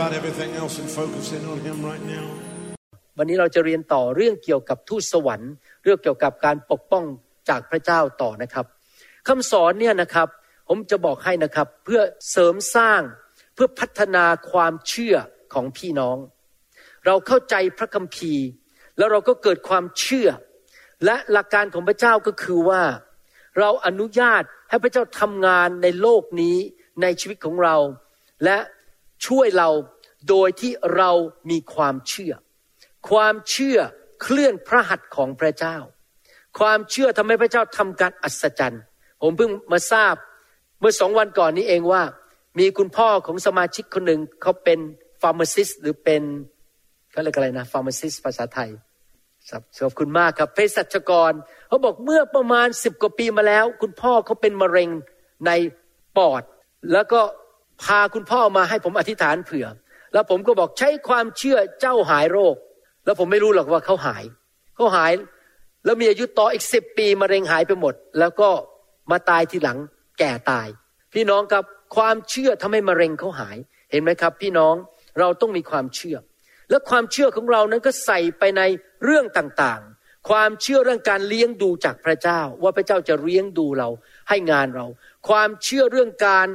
about everything else and focus in on Him right now. วันนี้เราจะเรียนต่อเรื่องเกี่ยวกับทูตสวรรค์เรื่องเกี่ยวกับการปกป้องจากพระเจ้าต่อนะครับคำสอนเนี่ยนะครับ ผมจะบอกให้นะครับเพื่อเสริมสร้างเพื่อพัฒนาความเชื่อของพี่น้อง เราเข้าใจพระคัมภีร์ แล้วเราก็เกิดความเชื่อ และหลักการของพระเจ้าก็คือว่า เราอนุญาตให้พระเจ้าทำงานในโลกนี้ในชีวิตของเรา และ ช่วยเราโดยที่เรามีความเชื่อ ความเชื่อเคลื่อนพระหัตถ์ของพระเจ้า ความเชื่อทำให้พระเจ้าทำการอัศจรรย์ ผมเพิ่งมาทราบเมื่อสองวันก่อนนี้เองว่า มีคุณพ่อของสมาชิกคนหนึ่งเขาเป็นฟาร์มาซิสหรือเป็นเขาเรียกอะไรนะฟาร์มาซิสภาษาไทยขอบคุณมากครับเภสัชกรเขาบอกเมื่อประมาณสิบกว่าปีมาแล้ว คุณพ่อเขาเป็นมะเร็งในปอด แล้วก็ พาคุณพ่อมาให้ผมอธิษฐานเผื่อ แล้วผมก็บอกใช้ความเชื่อเจ้าหายโรค แล้วผมไม่รู้หรอกว่าเขาหายเขาหาย แล้วมีอายุต่ออีกสิบปีมะเร็งหายไปหมด แล้วก็มาตายทีหลังแก่ตาย พี่น้องครับความเชื่อทำให้มะเร็งเขาหายเห็นไหมครับ พี่น้องเราต้องมีความเชื่อ และความเชื่อของเรานั้นก็ใส่ไปในเรื่องต่างๆ ความเชื่อเรื่องการเลี้ยงดูจากพระเจ้า ว่าพระเจ้าจะเลี้ยงดูเราให้งานเรา ความเชื่อเรื่องการ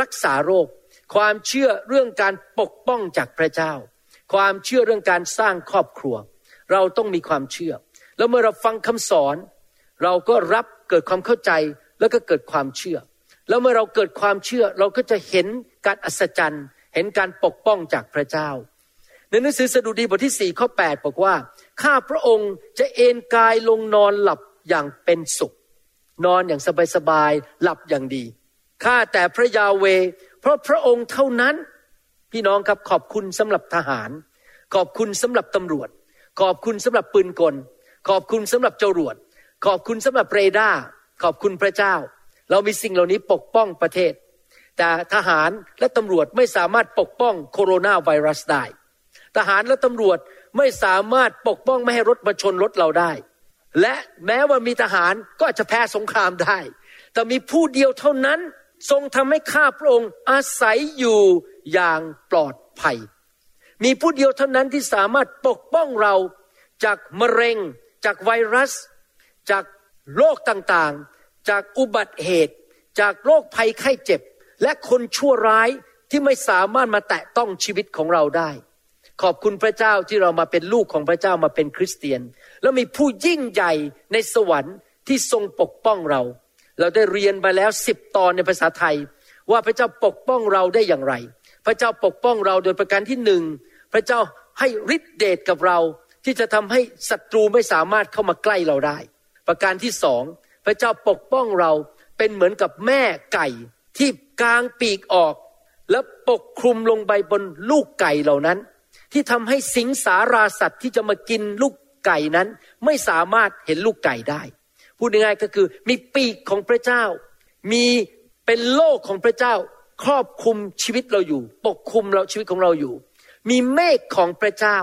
รักษาโรค ความเชื่อเรื่องการปกป้องจากพระเจ้า ความเชื่อเรื่องการสร้างครอบครัว เราต้องมีความเชื่อ แล้วเมื่อเราฟังคำสอน เราก็รับเกิดความเข้าใจแล้วก็เกิดความเชื่อ แล้วเมื่อเราเกิดความเชื่อเราก็จะเห็นการอัศจรรย์ เห็นการปกป้องจากพระเจ้า ในหนังสือสดุดีบทที่สี่ข้อ8บอกว่าข้าพระองค์จะเอนกายลงนอนหลับอย่างเป็นสุข นอนอย่างสบายๆหลับอย่างดี ข้าแต่พระยาเว เพราะพระองค์เท่านั้น พี่น้องครับขอบคุณสำหรับทหาร ขอบคุณสำหรับตำรวจ ขอบคุณสำหรับปืนกล ขอบคุณสำหรับจรวด ขอบคุณสำหรับเรดาร์ขอบคุณพระเจ้า เรามีสิ่งเหล่านี้ปกป้องประเทศ แต่ทหารและตำรวจไม่สามารถปกป้องโคโรนาไวรัสได้ ทหารและตำรวจไม่สามารถปกป้องไม่ให้รถมาชนรถเราได้ และแม้ว่ามีทหารก็อาจจะแพ้สงครามได้ แต่มีผู้เดียวเท่านั้น ทรงทำให้ข้าพระองค์อาศัยอยู่อย่างปลอดภัย มีผู้เดียวเท่านั้นที่สามารถปกป้องเราจากมะเร็ง จากไวรัส จากโรคต่างๆ จากอุบัติเหตุ จากโรคภัยไข้เจ็บ และคนชั่วร้ายที่ไม่สามารถมาแตะต้องชีวิตของเราได้ ขอบคุณพระเจ้าที่เรามาเป็นลูกของพระเจ้ามาเป็นคริสเตียน แล้วมีผู้ยิ่งใหญ่ในสวรรค์ที่ทรงปกป้องเรา เราได้เรียนไปแล้วสิบตอนในภาษาไทย ว่าพระเจ้าปกป้องเราได้อย่างไร พระเจ้าปกป้องเราโดยประการที่หนึ่งพระเจ้าให้ฤทธิเดชกับเราที่จะทำให้ศัตรูไม่สามารถเข้ามาใกล้เราได้ ประการที่สองพระเจ้าปกป้องเราเป็นเหมือนกับแม่ไก่ที่กางปีกออก และปกคลุมลงไปบนลูกไก่เหล่านั้น ที่ทำให้สิงสาราสัตว์ที่จะมากินลูกไก่นั้น ไม่สามารถเห็นลูกไก่ได้ พูดง่ายๆก็คือมีปีกของพระเจ้า มีเป็นโลกของพระเจ้า ครอบคลุมชีวิตเราอยู่ ปกคลุมเราชีวิตของเราอยู่ มีเมฆของพระเจ้า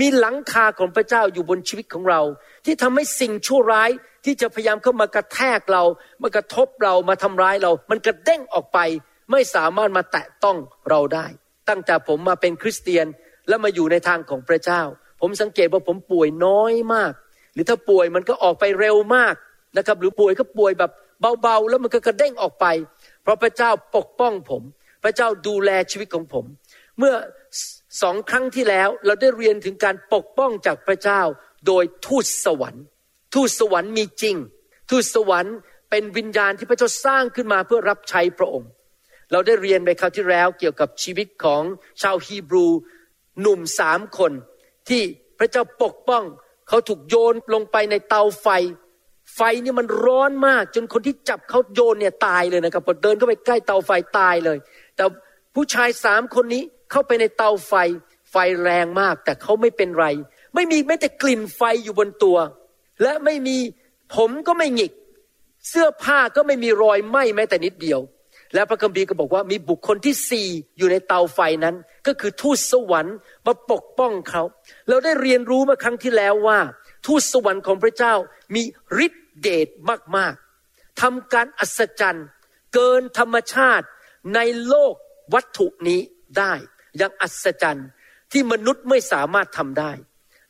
มีหลังคาของพระเจ้าอยู่บนชีวิตของเรา ที่ทำให้สิ่งชั่วร้ายที่จะพยายามเข้ามากระแทกเรา มากระทบเรามาทำร้ายเรา มันกระเด้งออกไปไม่สามารถมาแตะต้องเราได้ ตั้งแต่ผมมาเป็นคริสเตียนแล้วมาอยู่ในทางของพระเจ้า ผมสังเกตว่าผมป่วยน้อยมาก หรือถ้าป่วยมันก็ออกไปเร็วมาก นะครับ หรือป่วยก็ป่วยแบบเบาๆ แล้วมันก็กระเด้งออกไป เพราะพระเจ้าปกป้องผม พระเจ้าดูแลชีวิตของผม เมื่อสองครั้งที่แล้วเราได้เรียนถึงการปกป้องจากพระเจ้าโดยทูตสวรรค์ ทูตสวรรค์มีจริง ทูตสวรรค์เป็นวิญญาณที่พระเจ้าสร้างขึ้นมาเพื่อรับใช้พระองค์ เราได้เรียนไปคราวที่แล้วเกี่ยวกับชีวิตของชาวฮีบรูหนุ่มสามคน ที่พระเจ้าปกป้อง เขาถูกโยนลงไปในเตาไฟ ไฟนี่มันร้อนมาก จนคนที่จับเขาโยนเนี่ยตายเลยนะครับพอเดินเข้าไปใกล้เตาไฟตายเลย แต่ผู้ชายสามคนนี้เข้าไปในเตาไฟ ไฟแรงมาก แต่เขาไม่เป็นไร ไม่มีแม้แต่กลิ่นไฟอยู่บนตัว และไม่มีผมก็ไม่หงิก เสื้อผ้าก็ไม่มีรอยไหม้แม้แต่นิดเดียว และพระคัมภีร์ก็บอกว่ามีบุคคลที่สี่อยู่ในเตาไฟนั้น ก็คือทูตสวรรค์มาปกป้องเขา เราได้เรียนรู้มาครั้งที่แล้วว่า ทูตสวรรค์ของพระเจ้ามีฤทธิเดชมากๆทำการอัศจรรย์ เกินธรรมชาติในโลกวัตถุนี้ได้อย่างอัศจรรย์ที่มนุษย์ไม่สามารถทำได้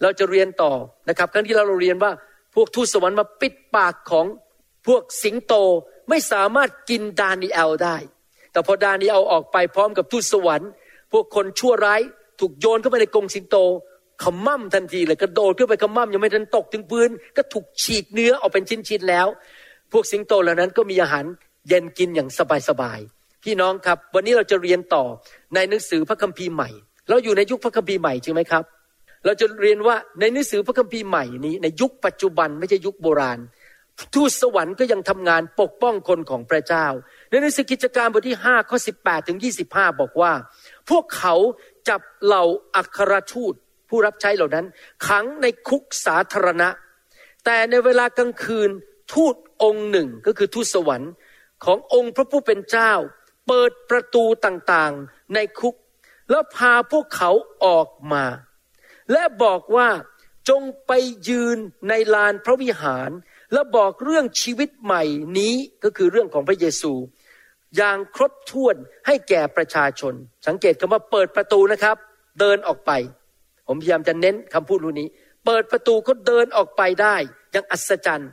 เราจะเรียนต่อนะครับ ครั้งที่เราเรียนว่าพวกทูตสวรรค์มาปิดปากของพวกสิงโตไม่สามารถกินดานิเอลได้ แต่พอดานิเอลออกไปพร้อมกับทูตสวรรค์ พวกคนชั่วร้ายถูกโยนเข้าไปในกรงสิงโต ขมั่มทันทีเลยกระโดดขึ้นไปขมั่มยังไม่ทันตกถึงพื้น ก็ถูกฉีกเนื้อออกเป็นชิ้นๆแล้ว พวกสิงโตเหล่านั้นก็มีอาหารเย็นกินอย่างสบายๆพี่น้องครับ วันนี้เราจะเรียนต่อในหนังสือพระคัมภีร์ใหม่ เราอยู่ในยุคพระคัมภีร์ใหม่จริงไหมครับ เราจะเรียนว่าในหนังสือพระคัมภีร์ใหม่นี้ในยุคปัจจุบันไม่ใช่ยุคโบราณทูตสวรรค์ก็ยังทำงานปกป้องคนของพระเจ้า ในหนังสือกิจการบทที่5ข้อ18 ถึง 25 บอกว่า พวกเขาจับเหล่าอัครทูต ผู้รับใช้เหล่านั้น ขังในคุกสาธารณะ แต่ในเวลากลางคืนทูตองค์หนึ่งก็คือทูตสวรรค์ขององค์พระผู้เป็นเจ้า เปิดประตูต่างๆในคุก แล้วพาพวกเขาออกมา และบอกว่าจงไปยืนในลานพระวิหาร และบอกเรื่องชีวิตใหม่นี้ก็คือเรื่องของพระเยซู อย่างครบถ้วนให้แก่ประชาชน สังเกตคำว่าเปิดประตูนะครับ เดินออกไป ผมพยายามจะเน้นคำพูดรูนี้ เปิดประตูเขาเดินออกไปได้อย่างอัศจรรย์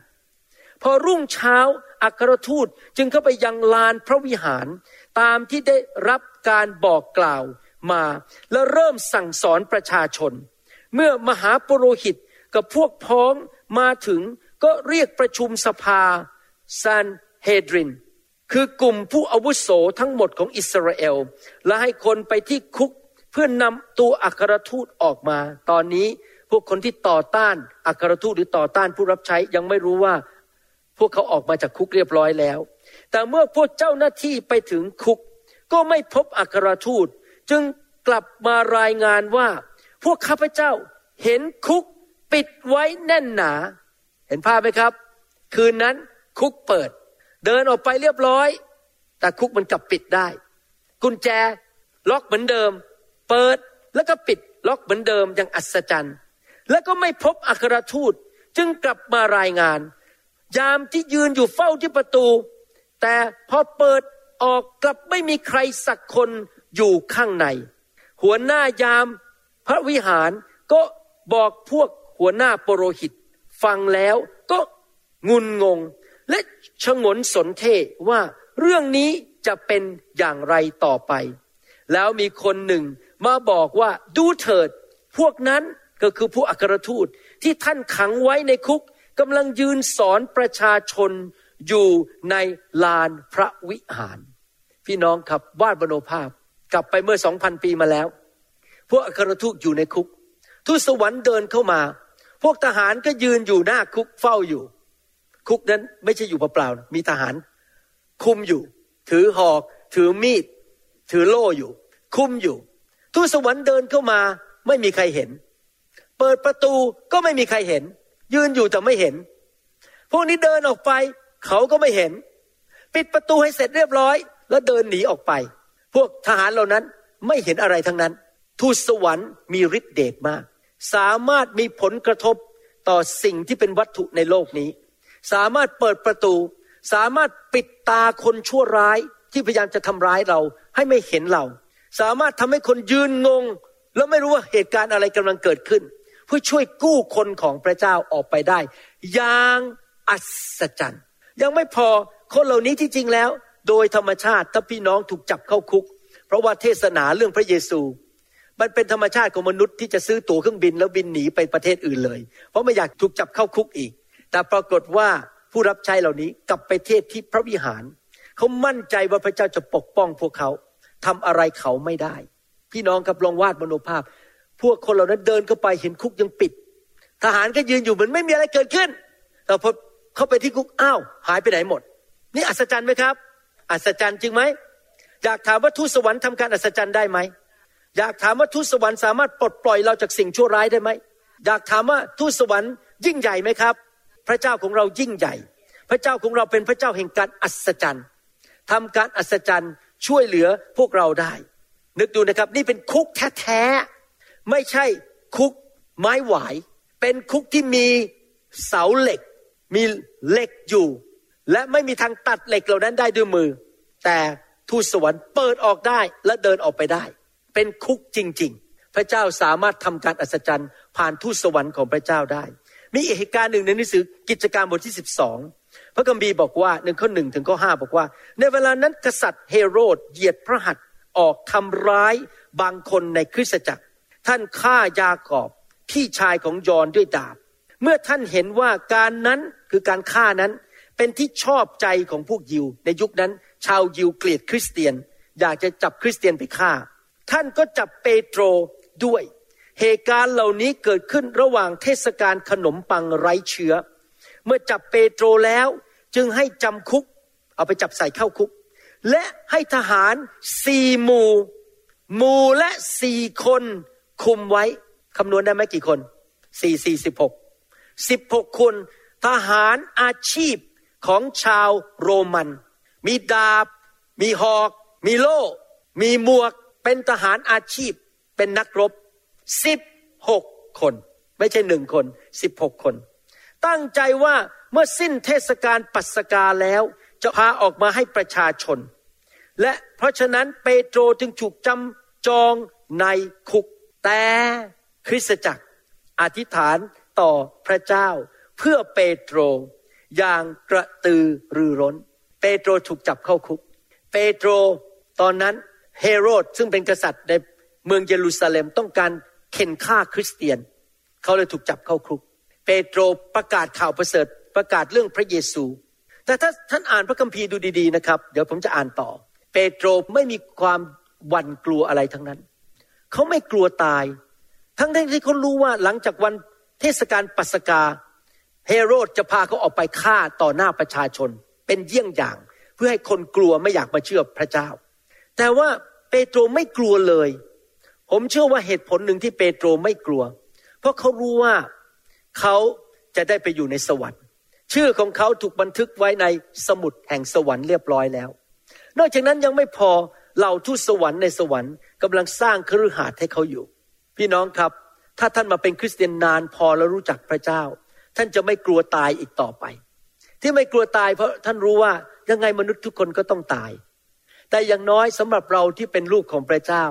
พอรุ่งเช้าอัครทูตจึงเข้าไปยังลานพระวิหาร ตามที่ได้รับการบอกกล่าวมาและเริ่มสั่งสอนประชาชน เมื่อมหาปุโรหิตกับพวกพ้องมาถึงก็เรียกประชุมสภาซานเฮดริน คือกลุ่มผู้อาวุโสทั้งหมดของอิสราเอล และให้คนไปที่คุก เพื่อนนำตัวอัครทูตออกมา ตอนนี้พวกคนที่ต่อต้านอัครทูตหรือต่อต้านผู้รับใช้ยังไม่รู้ว่า พวกเขาออกมาจากคุกเรียบร้อยแล้ว แต่เมื่อพวกเจ้าหน้าที่ไปถึงคุก ก็ไม่พบอัครทูต จึงกลับมารายงานว่า พวกข้าพเจ้าเห็นคุกปิดไว้แน่นหนา เห็นภาพไหมครับ คืนนั้นคุกเปิด เดินออกไปเรียบร้อย แต่คุกมันกลับปิดได้ กุญแจล็อกเหมือนเดิม เปิดแล้วก็ปิดล็อกเหมือนเดิมอย่างอัศจรรย์ แล้วก็ไม่พบอัครทูตจึงกลับมารายงาน ยามที่ยืนอยู่เฝ้าที่ประตู แต่พอเปิดออกกลับไม่มีใครสักคนอยู่ข้างใน หัวหน้ายามพระวิหารก็บอกพวกหัวหน้าปโรหิต ฟังแล้วก็งุนงง และชงนสนเทว่าเรื่องนี้จะเป็นอย่างไรต่อไป แล้วมีคนหนึ่ง มาบอกว่าดูเถิด พวกนั้นก็คือผู้อัครทูตที่ท่านขังไว้ในคุกกำลังยืนสอนประชาชนอยู่ในลานพระวิหาร พี่น้องครับวาดบโนภาพกลับไปเมื่อสองพันปีมาแล้ว พวกอัครทูตอยู่ในคุก ทูตสวรรค์เดินเข้ามา พวกทหารก็ยืนอยู่หน้าคุกเฝ้าอยู่ คุกนั้นไม่ใช่อยู่เปล่าๆมีทหาร คุมอยู่ ถือหอก ถือมีด ถือโล่อยู่ คุมอยู่ ทูตสวรรค์เดินเข้ามาไม่มีใครเห็น เปิดประตูก็ไม่มีใครเห็น ยืนอยู่แต่ไม่เห็น พวกนี้เดินออกไป เขาก็ไม่เห็น ปิดประตูให้เสร็จเรียบร้อย แล้วเดินหนีออกไป พวกทหารเหล่านั้นไม่เห็นอะไรทั้งนั้น ทูตสวรรค์มีฤทธิเดชมาก สามารถมีผลกระทบต่อสิ่งที่เป็นวัตถุในโลกนี้ สามารถเปิดประตู สามารถปิดตาคนชั่วร้ายที่พยายามจะทำร้ายเราให้ไม่เห็นเรา สามารถทำให้คนยืนงง แล้วไม่รู้ว่าเหตุการณ์อะไรกำลังเกิดขึ้น เพื่อช่วยกู้คนของพระเจ้าออกไปได้ อย่างอัศจรรย์ ยังไม่พอคนเหล่านี้ที่จริงแล้ว โดยธรรมชาติถ้าพี่น้องถูกจับเข้าคุก เพราะว่าเทศนาเรื่องพระเยซู มันเป็นธรรมชาติของมนุษย์ที่จะซื้อตั๋วเครื่องบินแล้วบินหนีไปประเทศอื่นเลย เพราะไม่อยากถูกจับเข้าคุกอีก แต่ปรากฏว่าผู้รับใช้เหล่านี้กลับไปเทศที่พระวิหาร เขามั่นใจว่าพระเจ้าจะปกป้องพวกเขา ทำอะไรเขาไม่ได้ พี่น้องกับลองวาดมโนภาพ พวกคนเหล่านั้นเดินเข้าไปเห็นคุกยังปิด ทหารก็ยืนอยู่เหมือนไม่มีอะไรเกิดขึ้นแต่พอเข้าไปที่คุกอ้าวหายไปไหนหมด นี่อัศจรรย์ไหมครับ อัศจรรย์จริงไหมอยากถามว่าทูตสวรรค์ทำการอัศจรรย์ได้ไหมอยากถามว่าทูตสวรรค์สามารถปลดปล่อยเราจากสิ่งชั่วร้ายได้ไหมอยากถามว่าทูตสวรรค์ยิ่งใหญ่ไหมครับ พระเจ้าของเรายิ่งใหญ่ พระเจ้าของเราเป็นพระเจ้าแห่งการอัศจรรย์ทำการอัศจรรย์ ช่วยเหลือพวกเราได้ นึกดูนะครับนี่เป็นคุกแท้ๆไม่ใช่คุกไม้หวาย เป็นคุกที่มีเสาเหล็ก มีเหล็กอยู่ และไม่มีทางตัดเหล็กเหล่านั้นได้ด้วยมือ แต่ทูตสวรรค์เปิดออกได้และเดินออกไปได้ เป็นคุกจริง ๆ พระเจ้าสามารถทำการอัศจรรย์ ผ่านทูตสวรรค์ของพระเจ้าได้ มีเหตุการณ์หนึ่งในหนังสือกิจการบทที่สิบสอง พระคัมภีร์บอกว่าหนึ่งข้อหนึ่งถึงข้อห้าบอกว่า ในเวลานั้นกษัตริย์เฮโรดเหยียดพระหัตถ์ออกทำร้ายบางคนในคริสตจักร ท่านฆ่ายากอบพี่ชายของยอนด้วยดาบ เมื่อท่านเห็นว่าการนั้นคือการฆ่านั้นเป็นที่ชอบใจของพวกยิว ในยุคนั้น ชาวยิวเกลียดคริสเตียน อยากจะจับคริสเตียนไปฆ่า ท่านก็จับเปโตรด้วย เหตุการณ์เหล่านี้เกิดขึ้นระหว่างเทศกาลขนมปังไร้เชื้อ เมื่อจับเปโตรแล้วจึงให้จำคุก เอาไปจับใส่เข้าคุก และให้ทหารสี่หมู่ หมู่และสี่คนคุมไว้คำนวณได้ไหมกี่คนสี่สี่สิบหกสิบหกคน ทหารอาชีพของชาวโรมัน มีดาบ มีหอก มีโล่ มีหมวก เป็นทหารอาชีพ เป็นนักรบสิบหกคน ไม่ใช่หนึ่งคนสิบหกคน ตั้งใจว่าเมื่อสิ้นเทศกาลปัสกาแล้ว จะพาออกมาให้ประชาชน และเพราะฉะนั้นเปโตรจึงถูกจำจองในคุก แต่คริสตจักรอธิษฐานต่อพระเจ้า เพื่อเปโตรอย่างกระตือรือร้น เปโตรถูกจับเข้าคุก เปโตรตอนนั้นเฮโรดซึ่งเป็นกษัตริย์ในเมืองเยรูซาเล็มต้องการเข็นฆ่าคริสเตียน เขาเลยถูกจับเข้าคุก เปโตรประกาศข่าวประเสริฐประกาศเรื่องพระเยซู แต่ถ้าท่านอ่านพระคัมภีร์ดูดีๆนะครับ เดี๋ยวผมจะอ่านต่อ เปโตรไม่มีความหวั่นกลัวอะไรทั้งนั้น เขาไม่กลัวตาย ทั้งที่เขารู้ว่าหลังจากวันเทศกาลปัสกา เฮโรดจะพาเขาออกไปฆ่าต่อหน้าประชาชน เป็นเยี่ยงอย่าง เพื่อให้คนกลัวไม่อยากมาเชื่อพระเจ้า แต่ว่าเปโตรไม่กลัวเลย ผมเชื่อว่าเหตุผลหนึ่งที่เปโตรไม่กลัว เพราะเขารู้ว่า เขาจะได้ไปอยู่ในสวรรค์ ชื่อของเขาถูกบันทึกไว้ในสมุดแห่งสวรรค์เรียบร้อยแล้ว นอกจากนั้นยังไม่พอเหล่าทูตสวรรค์ในสวรรค์กำลังสร้างคฤหาสน์ให้เขาอยู่ พี่น้องครับ ถ้าท่านมาเป็นคริสเตียนนานพอแล้วรู้จักพระเจ้า ท่านจะไม่กลัวตายอีกต่อไป ที่ไม่กลัวตายเพราะท่านรู้ว่ายังไงมนุษย์ทุกคนก็ต้องตาย แต่อย่างน้อยสำหรับเราที่เป็นลูกของพระเจ้า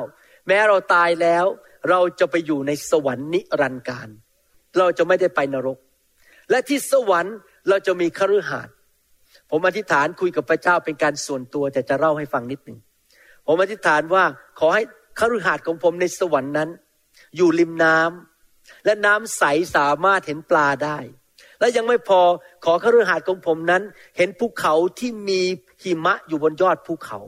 แม้เราตายแล้วเราจะไปอยู่ในสวรรค์นิรันดร์การ เราจะไม่ได้ไปนรก และที่สวรรค์เราจะมีคฤหาสน์ผมอธิษฐานคุยกับพระเจ้าเป็นการส่วนตัวแต่จะเล่าให้ฟังนิดหนึ่งผมอธิษฐานว่าขอให้คฤหาสน์ของผมในสวรรค์นั้น อยู่ริมน้ำและน้ำใสสามารถเห็นปลาได้ และยังไม่พอขอคฤหาสน์ของผมนั้น เห็นภูเขาที่มีหิมะอยู่บนยอดภูเขา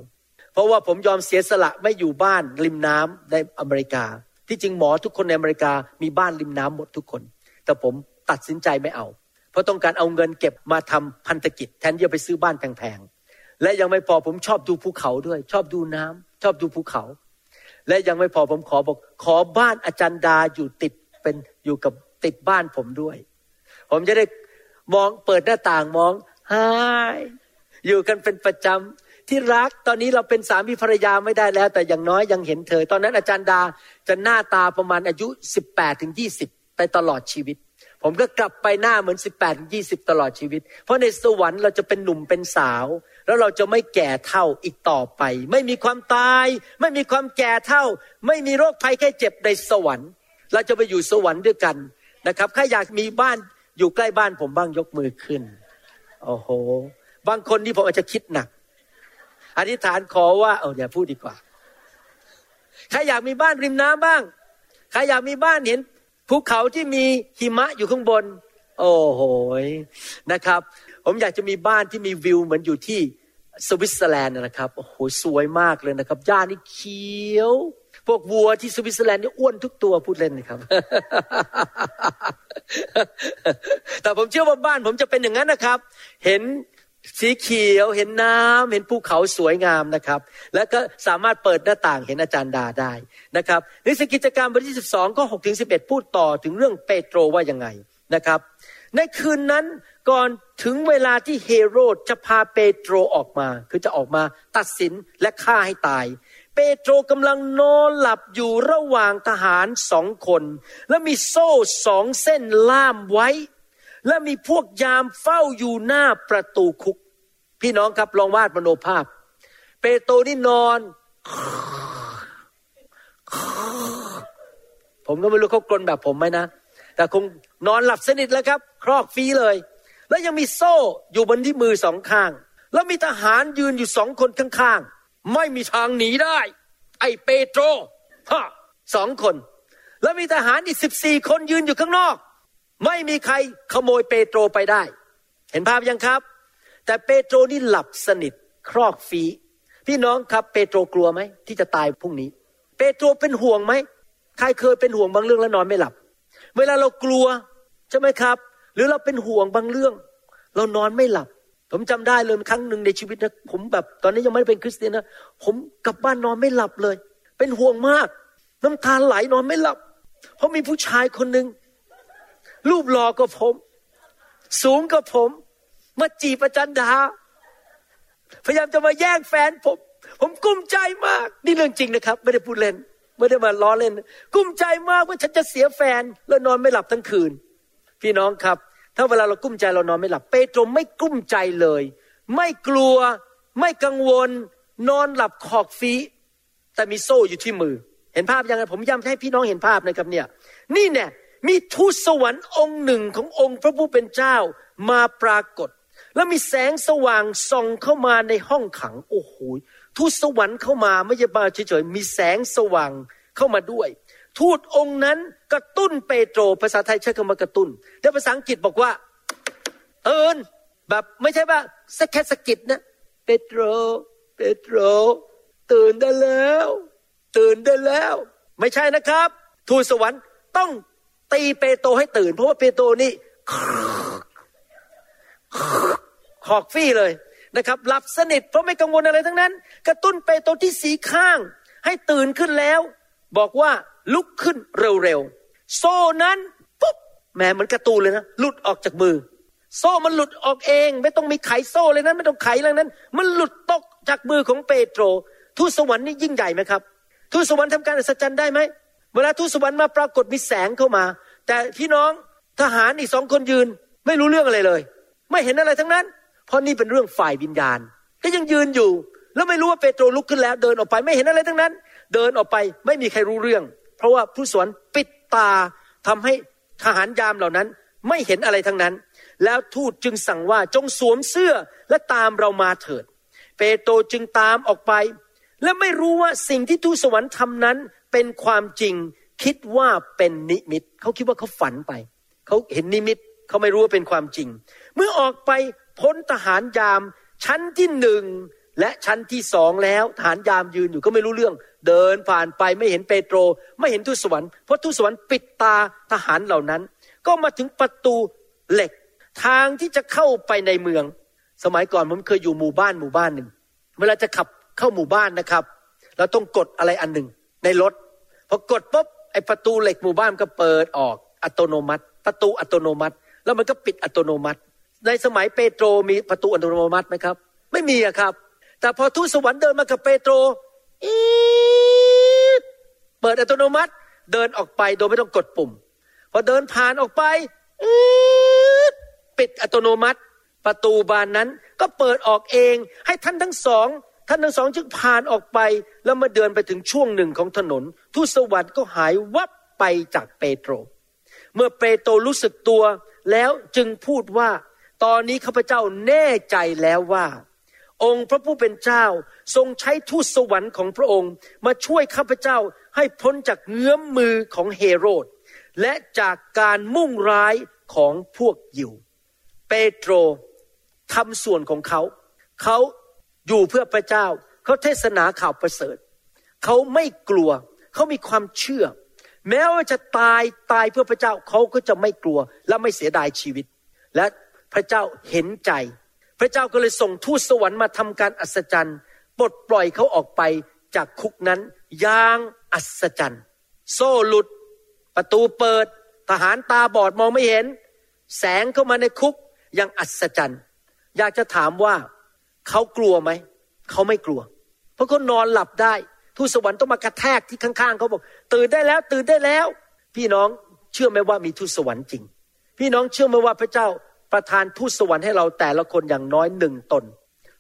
เพราะว่าผมยอมเสียสละไม่อยู่บ้านริมน้ำในอเมริกา ที่จริงหมอทุกคนในอเมริกามีบ้านริมน้ำหมดทุกคน แต่ผมตัดสินใจไม่เอา เพราะต้องการเอาเงินเก็บมาทำพันธกิจ แทนที่จะไปซื้อบ้านแพงๆและยังไม่พอผมชอบดูภูเขาด้วย ชอบดูน้ำชอบดูภูเขา และยังไม่พอผมขอบอกขอบ้านอาจารย์ดาอยู่ติดเป็นอยู่กับติดบ้านผมด้วย ผมจะได้มองเปิดหน้าต่างมองฮายอยู่กันเป็นประจำ ที่รักตอนนี้เราเป็นสามีภรรยาไม่ได้แล้ว แต่อย่างน้อยยังเห็นเธอ ตอนนั้นอาจารย์ดาจะหน้าตาประมาณอายุสิบแปดถึงยี่สิบไปตลอดชีวิต ผมก็กลับไปหน้าเหมือนสิบแปดยี่สิบตลอดชีวิต เพราะในสวรรค์เราจะเป็นหนุ่มเป็นสาว แล้วเราจะไม่แก่เท่าอีกต่อไป ไม่มีความตาย ไม่มีความแก่เท่า ไม่มีโรคภัยแค่เจ็บในสวรรค์ เราจะไปอยู่สวรรค์ด้วยกันนะครับถ้าอยากมีบ้านอยู่ใกล้บ้านผมบ้างยกมือขึ้นโอ้โหบางคนนี่ผมอาจจะคิดหนัก อธิษฐานขอว่าเอาอย่าพูดดีกว่า ใครอยากมีบ้านริมน้ำบ้าง ใครอยากมีบ้านเห็นภูเขาที่มีหิมะอยู่ข้างบน โอ้โหนะครับ ผมอยากจะมีบ้านที่มีวิวเหมือนอยู่ที่สวิตเซอร์แลนด์นะครับ โอ้โหสวยมากเลยนะครับหญ้านี่เขียว พวกวัวที่สวิตเซอร์แลนด์นี่อ้วนทุกตัวพูดเล่นนะครับ แต่ผมเชื่อว่าบ้านผมจะเป็นอย่างนั้นนะครับ เห็น สีเขียวเห็นน้ำเห็นภูเขาสวยงามนะครับ แล้วก็สามารถเปิดหน้าต่างเห็นอาจารย์ดาได้นะครับในสกิจการบทที่ 12ก็6ถึง11 พูดต่อถึงเรื่องเปโตรว่ายังไงนะครับ ในคืนนั้นก่อนถึงเวลาที่เฮโรดจะพาเปโตรออกมา คือจะออกมาตัดสินและฆ่าให้ตาย เปโตรกำลังนอนหลับอยู่ระหว่างทหารสองคน และมีโซ่สองเส้นล่ามไว้ และมีพวกยามเฝ้าอยู่หน้าประตูคุก พี่น้องครับลองวาดมโนภาพ เปโตรนี่นอน ผมก็ไม่รู้เขากลนแบบผมไหมนะ แต่คงนอนหลับสนิทแล้วครับ ครอกฟีเลย แล้วยังมีโซ่อยู่บนที่มือสองข้าง แล้วมีทหารยืนอยู่สองคนข้างๆ ไม่มีทางหนีได้ ไอ้เปโตรฮะสองคน แล้วมีทหารอีกสิบสี่คนยืนอยู่ข้างนอก ไม่มีใครขโมยเปโตรไปได้ เห็นภาพยังครับ แต่เปโตรนี่หลับสนิทครอกฟีพี่น้องครับเปโตรกลัวไหมที่จะตายพรุ่งนี้ เปโตรเป็นห่วงไหมใครเคยเป็นห่วงบางเรื่องแล้วนอนไม่หลับ เวลาเรากลัวใช่ไหมครับ หรือเราเป็นห่วงบางเรื่อง เรานอนไม่หลับ ผมจำได้เลยครั้งหนึ่งในชีวิตนะผมแบบตอนนี้ยังไม่เป็นคริสเตียนนะผมกลับบ้านนอนไม่หลับเลย เป็นห่วงมาก น้ำตาไหลนอนไม่หลับ เพราะมีผู้ชายคนหนึ่ง รูปหล่อกว่าผม สูงกว่าผม มาจีบประจันดา พยายามจะมาแย่งแฟนผม ผมกุ้มใจมาก นี่เรื่องจริงนะครับ ไม่ได้พูดเล่น ไม่ได้มาล้อเล่น กุ้มใจมากว่าฉันจะเสียแฟน แล้วนอนไม่หลับทั้งคืน พี่น้องครับ ถ้าเวลาเรากุ้มใจเรานอนไม่หลับ เปโตรไม่กุ้มใจเลย ไม่กลัว ไม่กังวล นอนหลับขอกฟีแต่มีโซ่อยู่ที่มือ เห็นภาพยังไงผมย้ำให้พี่น้องเห็นภาพนะครับเนี่ย นี่เนี่ย มีทูตสวรรค์องค์หนึ่งขององค์พระผู้เป็นเจ้ามาปรากฏ แล้วมีแสงสว่างส่องเข้ามาในห้องขังโอ้โหทูตสวรรค์เข้ามาไม่ใช่มาเฉยๆมีแสงสว่างเข้ามาด้วย ทูตองค์นั้นกระตุ้นเปโตรภาษาไทยใช้คำว่ากระตุ้นแต่ภาษาอังกฤษบอกว่า เอินแบบไม่ใช่ว่าสักแค่สกิดนะเปโตรเปโตรตื่นได้แล้ว ตื่นได้แล้ว ไม่ใช่นะครับ ทูตสวรรค์ต้อง ตีเปโตรให้ตื่น เพราะว่าเปโตรนี่ขอกฟี่เลยนะครับหลับสนิทเพราะไม่กังวลอะไรทั้งนั้น กระตุ้นเปโตรที่สีข้าง ให้ตื่นขึ้นแล้ว บอกว่าลุกขึ้นเร็วๆ โซ่นั้นปุ๊บแหมเหมือนกระตูเลยนะหลุดออกจากมือ โซ่มันหลุดออกเอง ไม่ต้องมีไขโซ่เลยนะไม่ต้องไขอะไรนั้น มันหลุดตกจากมือของเปโตร ทูตสวรรค์นี่ยิ่งใหญ่ไหมครับ ทูตสวรรค์ทำการอัศจรรย์ได้ไหมเวลาทูตสวรรค์มาปรากฏมีแสงเข้ามา แต่พี่น้องทหารอีกสองคนยืน ไม่รู้เรื่องอะไรเลย ไม่เห็นอะไรทั้งนั้น เพราะนี่เป็นเรื่องฝ่ายวิญญาณ ก็ยังยืนอยู่ แล้วไม่รู้ว่าเปโตรลุกขึ้นแล้ว เดินออกไปไม่เห็นอะไรทั้งนั้น เดินออกไปไม่มีใครรู้เรื่อง เพราะว่าผู้สวรรค์ปิดตาทำให้ทหารยามเหล่านั้นไม่เห็นอะไรทั้งนั้น แล้วทูตจึงสั่งว่าจงสวมเสื้อและตามเรามาเถิด เปโตรจึงตามออกไป และไม่รู้ว่าสิ่งที่ทูตสวรรค์ทำนั้นเป็นความจริง คิดว่าเป็นนิมิตเขาคิดว่าเขาฝันไป เขาเห็นนิมิตเขาไม่รู้ว่าเป็นความจริง เมื่อออกไปพ้นทหารยาม ชั้นที่หนึ่งและชั้นที่สองแล้วทหารยามยืนอยู่ก็ไม่รู้เรื่อง เดินผ่านไปไม่เห็นเปโตร ไม่เห็นทูตสวรรค์เพราะทูตสวรรค์ปิดตาทหารเหล่านั้น ก็มาถึงประตูเหล็ก ทางที่จะเข้าไปในเมือง สมัยก่อนผมเคยอยู่หมู่บ้านหมู่บ้านหนึ่งเวลาจะขับเข้าหมู่บ้านนะครับ เราต้องกดอะไรอันหนึ่งในรถพอกดปุ๊บ ไอประตูเหล็กหมู่บ้านก็เปิดออกอัตโนมัติ ประตูอัตโนมัติ แล้วมันก็ปิดอัตโนมัติ ในสมัยเปโตรมีประตูอัตโนมัติไหมครับ ไม่มีครับ แต่พอทูตสวรรค์เดินมากับเปโตรอีเปิดอัตโนมัติเดินออกไปโดยไม่ต้องกดปุ่ม พอเดินผ่านออกไปอีปิดอัตโนมัติ ประตูบานนั้นก็เปิดออกเองให้ท่านทั้งสอง ท่านทั้งสองจึงผ่านออกไปแล้วมาเดินไปถึงช่วงหนึ่งของถนน ทูตสวรรค์ก็หายวับไปจากเปโตร เมื่อเปโตรรู้สึกตัวแล้วจึงพูดว่า ตอนนี้ข้าพเจ้าแน่ใจแล้วว่า องค์พระผู้เป็นเจ้าทรงใช้ทูตสวรรค์ของพระองค์ มาช่วยข้าพเจ้าให้พ้นจากเงื้อมมือของเฮโรด และจากการมุ่งร้ายของพวกยิว เปโตรทำส่วนของเขา เขา อยู่เพื่อพระเจ้า เขาเทศนาข่าวประเสริฐ เขาไม่กลัว เขามีความเชื่อ แม้ว่าจะตายตายเพื่อพระเจ้าเขาก็จะไม่กลัวและไม่เสียดายชีวิต และพระเจ้าเห็นใจ พระเจ้าก็เลยส่งทูตสวรรค์มาทำการอัศจรรย์ปลดปล่อยเขาออกไปจากคุกนั้นอย่างอัศจรรย์ โซ่หลุด ประตูเปิด ทหารตาบอดมองไม่เห็น แสงเข้ามาในคุกอย่างอัศจรรย์ อยากจะถามว่า เขากลัวไหม เขาไม่กลัว เพราะเขานอนหลับได้ ทูตสวรรค์ต้องมากระแทกที่ข้างๆเขาบอก ตื่นได้แล้ว ตื่นได้แล้ว พี่น้องเชื่อไหมว่ามีทูตสวรรค์จริง พี่น้องเชื่อไหมว่าพระเจ้าประทานทูตสวรรค์ให้เราแต่ละคนอย่างน้อยหนึ่งตน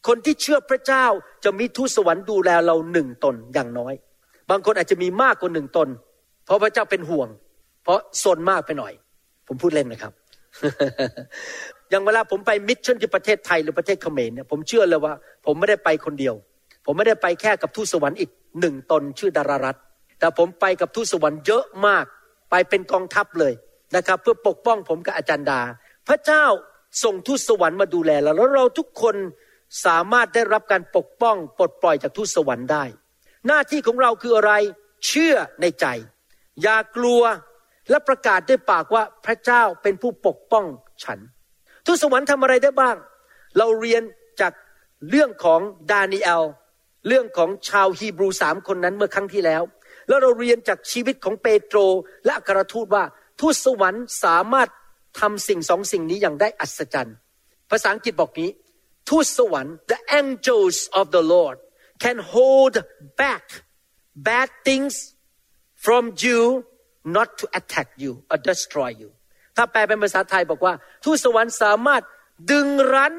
คนที่เชื่อพระเจ้าจะมีทูตสวรรค์ดูแลเราหนึ่งตนอย่างน้อย บางคนอาจจะมีมากกว่าหนึ่งตน เพราะพระเจ้าเป็นห่วง เพราะสนมากไปหน่อย ผมพูดเล่นนะครับ อย่างเวลาผมไปมิชชั่นที่ประเทศไทยหรือประเทศเขมรเนี่ยผมเชื่อเลยว่า ผมไม่ได้ไปคนเดียว ผมไม่ได้ไปแค่กับทูตสวรรค์อีกหนึ่งตนชื่อดารารัตแต่ผมไปกับทูตสวรรค์เยอะมาก ไปเป็นกองทัพเลยนะครับ เพื่อปกป้องผมกับอาจารย์ดา พระเจ้าส่งทูตสวรรค์มาดูแลเราแล้วเราทุกคนสามารถได้รับการปกป้องปลดปล่อยจากทูตสวรรค์ได้ หน้าที่ของเราคืออะไรเชื่อในใจ อย่ากลัวและประกาศด้วยปากว่าพระเจ้าเป็นผู้ปกป้องฉัน ทูตสวรรค์ทำอะไรได้บ้าง เราเรียนจากเรื่องของดานีเอลเรื่องของชาวฮีบรูสามคนนั้นเมื่อครั้งที่แล้ว แล้วเราเรียนจากชีวิตของเปโตรและอัครทูตว่าทูตสวรรค์สามารถทำสิ่งสองสิ่งนี้อย่างได้อัศจรรย์ ภาษาอังกฤษบอกนี้ทูตสวรรค์ the angels of the Lord can hold back bad things from you not to attack you or destroy you ถ้าแปลเป็นภาษาไทยบอกว่า ทูตสวรรค์สามารถดึงรั้น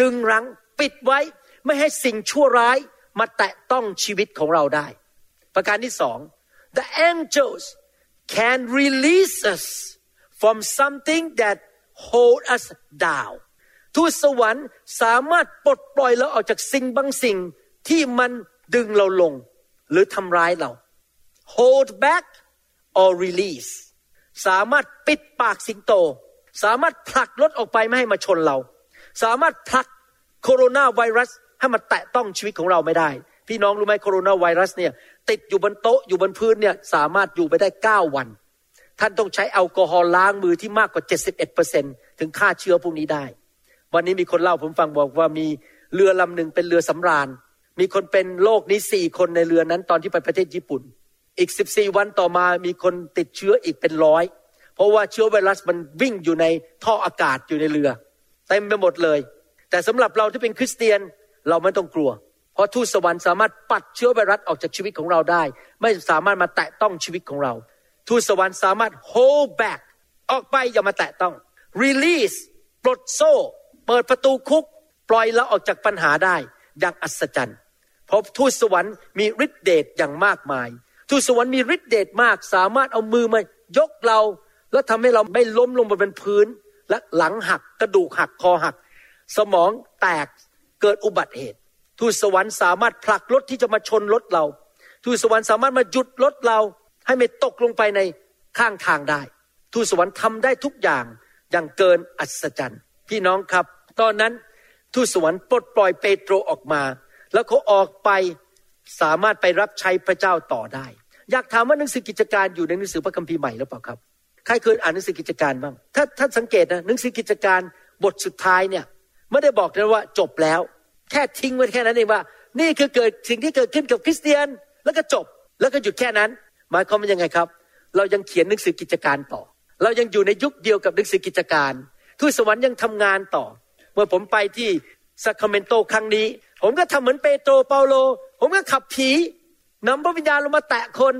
ดึงรั้ง ปิดไว้ ไม่ให้สิ่งชั่วร้ายมาแตะต้องชีวิตของเราได้ ประการที่สอง the angels can release us from something that hold us down ทูตสวรรค์สามารถปลดปล่อยเราออกจากสิ่งบางสิ่งที่มันดึงเราลง หรือทำร้ายเรา hold back or release สามารถปิดปากสิงโต สามารถผลักรถออกไปไม่ให้มาชนเรา สามารถผลักโคโรนาไวรัสให้มาแตะต้องชีวิตของเราไม่ได้ พี่น้องรู้ไหมโคโรนาไวรัสเนี่ยติดอยู่บนโต๊ะอยู่บนพื้นเนี่ยสามารถอยู่ไปได้ 9 วัน ท่านต้องใช้แอลกอฮอล์ล้างมือที่มากกว่า 71%ถึงฆ่าเชื้อพวกนี้ได้ วันนี้มีคนเล่าผมฟังบอกว่ามีเรือลำหนึ่งเป็นเรือสำราญ มีคนเป็นโรคนี้สี่คนในเรือนั้นตอนที่ไปประเทศญี่ปุ่น อีก 14 วันต่อมามีคนติดเชื้ออีกเป็นร้อย เพราะว่าเชื้อไวรัสมันวิ่งอยู่ในท่ออากาศอยู่ในเรือเต็มไปหมดเลย แต่สำหรับเราที่เป็นคริสเตียนเราไม่ต้องกลัว เพราะทูตสวรรค์สามารถปัดเชื้อไวรัสออกจากชีวิตของเราได้ ไม่สามารถมาแตะต้องชีวิตของเรา ทูตสวรรค์สามารถ hold back ออกไปอย่ามาแตะต้อง release ปลดโซ่ เปิดประตูคุก ปล่อยเราออกจากปัญหาได้อย่างอัศจรรย์เพราะทูตสวรรค์มีฤทธิเดชอย่างมากมาย ทูตสวรรค์มีฤทธิเดชมาก สามารถเอามือมายกเรา แล้วทำให้เราไม่ล้มลงบนพื้น และหลังหักกระดูกหักคอหัก สมองแตกเกิดอุบัติเหตุ ทูตสวรรค์สามารถผลักรถที่จะมาชนรถเรา ทูตสวรรค์สามารถมาหยุดรถเราให้ไม่ตกลงไปในข้างทางได้ ทูตสวรรค์ทำได้ทุกอย่างอย่างเกินอัศจรรย์ พี่น้องครับ ตอนนั้นทูตสวรรค์ปลดปล่อยเปโตรออกมา แล้วเขาออกไป สามารถไปรับใช้พระเจ้าต่อได้ อยากถามว่าหนังสือกิจการอยู่ในหนังสือพระคัมภีร์ใหม่หรือเปล่าครับใครเคยอ่านหนังสือกิจการบ้างถ้าท่านสังเกตนะหนังสือกิจการบทสุดท้ายเนี่ยไม่ได้บอกเลยว่าจบแล้ว แค่ทิ้งไว้แค่นั้นเองว่า นี่คือเกิดสิ่งที่เกิดขึ้นกับคริสเตียน แล้วก็จบแล้วก็หยุดแค่นั้น หมายความว่ายังไงครับ เรายังเขียนหนังสือกิจการต่อ เรายังอยู่ในยุคเดียวกับหนังสือกิจการทูตสวรรค์ยังทำงานต่อ เมื่อผมไปที่ซัคราเมนโตครั้งนี้ ผมก็ทำเหมือนเปโตรเปาโล ผมก็ขับผีนำพระวิญญาณลงมาแตะคน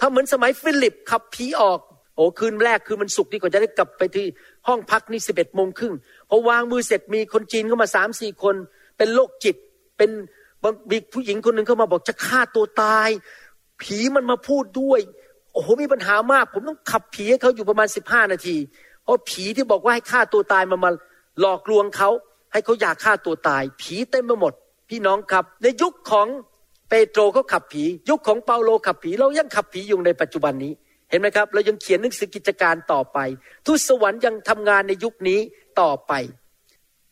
ทำเหมือนสมัยฟิลิป ขับผีออก โอ้คืนแรกคือมันสุกที่กว่าจะได้กลับไปที่ห้องพักนี่สิบเอ็ดโมงครึ่งพอวางมือเสร็จมีคนจีนเข้ามาสามสี่คน เป็นโรคจิต เป็นมีผู้หญิงคนหนึ่งเข้ามาบอกจะฆ่าตัวตาย ผีมันมาพูดด้วย โอ้โหมีปัญหามาก ผมต้องขับผีให้เขาอยู่ประมาณสิบห้านาที เพราะผีที่บอกว่าให้ฆ่าตัวตายมันมาหลอกลวงเขาให้เขาอยากฆ่าตัวตาย ผีเต็มไปหมด พี่น้องครับในยุคของเปโตรเขาขับผี ยุคของเปาโลขับผี เรายังขับผีอยู่ในปัจจุบันนี้เห็นไหมครับ เรายังเขียนหนังสือกิจการต่อไป ทูตสวรรค์ยังทำงานในยุคนี้ต่อไป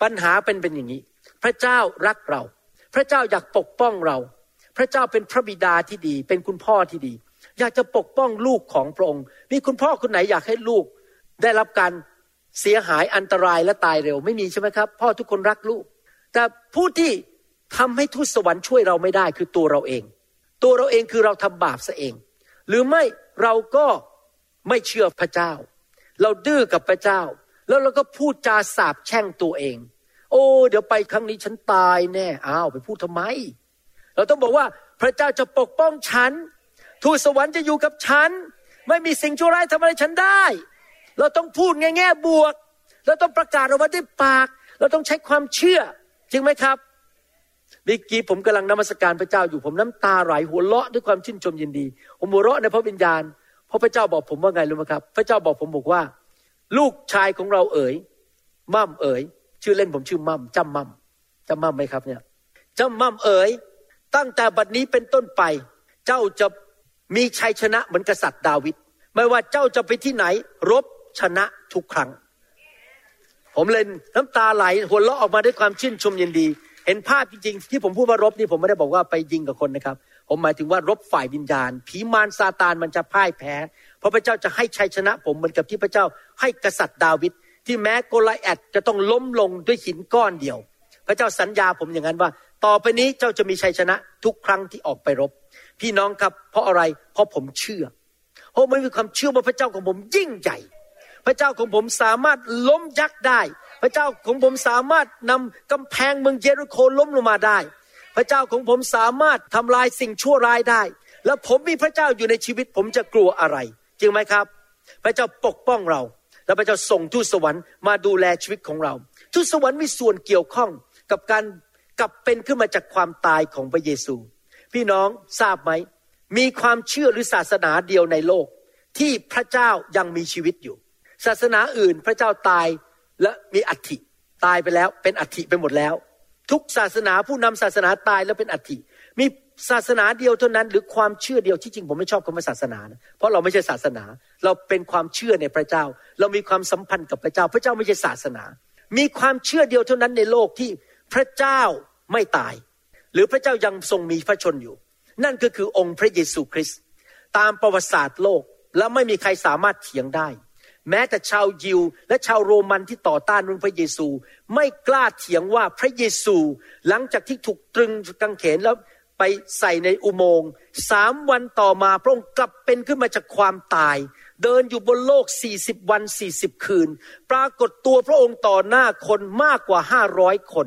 ปัญหาเป็นเป็นอย่างนี้ พระเจ้ารักเรา พระเจ้าอยากปกป้องเรา พระเจ้าเป็นพระบิดาที่ดี เป็นคุณพ่อที่ดี อยากจะปกป้องลูกของพระองค์ มีคุณพ่อคนไหนอยากให้ลูก ได้รับการเสียหายอันตรายและตายเร็วไม่มีใช่ไหมครับ พ่อทุกคนรักลูก แต่ผู้ที่ ทำให้ทูตสวรรค์ช่วยเราไม่ได้คือตัวเราเอง ตัวเราเองคือเราทำบาปซะเอง หรือไม่เราก็ไม่เชื่อพระเจ้า เราดื้อกับพระเจ้า แล้วเราก็พูดจาสาบแช่งตัวเอง โอ้ เดี๋ยวไปครั้งนี้ฉันตายแน่อ้าวไปพูดทำไม เราต้องบอกว่าพระเจ้าจะปกป้องฉัน ทูตสวรรค์จะอยู่กับฉัน ไม่มีสิ่งชั่วร้ายทำอะไรฉันได้ เราต้องพูดแง่แง่บวก เราต้องประกาศออกมาด้วยปาก เราต้องใช้ความเชื่อจริงไหมครับ มื่อกี้ผมกำลังนมัสการพระเจ้าอยู่ผมน้ำตาไหลหัวเราะด้วยความชื่นชมยินดี ผมหัวเราะในพระวิญญาณเพราะพระเจ้าบอกผมว่าไงรู้ไหมครับ พระเจ้าบอกผมบอกว่า ลูกชายของเราเอ๋ยมั่มเอ๋ยชื่อเล่นผมชื่อมั่มจำมั่มจำมั่มไหมครับเนี่ยจำมั่มเอ๋ยตั้งแต่บัดนี้เป็นต้นไป เจ้าจะมีชัยชนะเหมือนกษัตริย์ดาวิดไม่ว่าเจ้าจะไปที่ไหน รบชนะทุกครั้ง ผมเลยน้ำตาไหลหัวเราะออกมาด้วยความชื่นชมยินดี เห็นภาพจริงๆ ที่ผมพูดว่ารบนี่ผมไม่ได้บอกว่าไปยิงกับคนนะครับ ผมหมายถึงว่ารบฝ่ายวิญญาณ ผีมารซาตานมันจะพ่ายแพ้ เพราะพระเจ้าจะให้ชัยชนะผมเหมือนกับที่พระเจ้าให้กษัตริย์ดาวิดที่แม้โกลแอดจะต้องล้มลงด้วยหินก้อนเดียว พระเจ้าสัญญาผมอย่างนั้นว่า ต่อไปนี้เจ้าจะมีชัยชนะทุกครั้งที่ออกไปรบ พี่น้องครับ เพราะอะไรเพราะผมเชื่อเพราะมันมีความเชื่อว่าพระเจ้าของผมยิ่งใหญ่พระเจ้าของผมสามารถล้มยักษ์ได้ พระเจ้าของผมสามารถนำกำแพงเมืองเยรูโคล้มลงมาได้ พระเจ้าของผมสามารถทำลายสิ่งชั่วร้ายได้ แล้วผมมีพระเจ้าอยู่ในชีวิตผมจะกลัวอะไร จริงไหมครับ พระเจ้าปกป้องเรา แล้วพระเจ้าส่งทูตสวรรค์มาดูแลชีวิตของเรา ทูตสวรรค์มีส่วนเกี่ยวข้องกับการกลับเป็นขึ้นมาจากความตายของพระเยซู พี่น้องทราบไหม มีความเชื่อหรือศาสนาเดียวในโลก ที่พระเจ้ายังมีชีวิตอยู่ ศาสนาอื่นพระเจ้าตาย และมีอัฐิตายไปแล้ว เป็นอัฐิไปหมดแล้ว ทุกศาสนาผู้นำศาสนาตายแล้วเป็นอัฐิมีศาสนาเดียวเท่านั้น หรือความเชื่อเดียวที่จริงผมไม่ชอบคำว่าศาสนานะเพราะเราไม่ใช่ศาสนา เราเป็นความเชื่อในพระเจ้า เรามีความสัมพันธ์กับพระเจ้า พระเจ้าไม่ใช่ศาสนา มีความเชื่อเดียวเท่านั้นในโลกที่พระเจ้าไม่ตาย หรือพระเจ้ายังทรงมีพระชนอยู่ นั่นก็คือองค์พระเยซูคริสต์ตามประวัติศาสตร์โลกและไม่มีใครสามารถเถียงได้ แม้แต่ชาวยิว และชาวโรมันที่ต่อต้านพระเยซู ไม่กล้าเถียงว่าพระเยซู หลังจากที่ถูกตรึงกางเขนแล้วไปใส่ในอุโมงค์สามวันต่อมาพระองค์กลับเป็นขึ้นมาจากความตาย เดินอยู่บนโลก 40 วัน 40 คืน ปรากฏตัวพระองค์ต่อหน้าคนมากกว่า 500 คน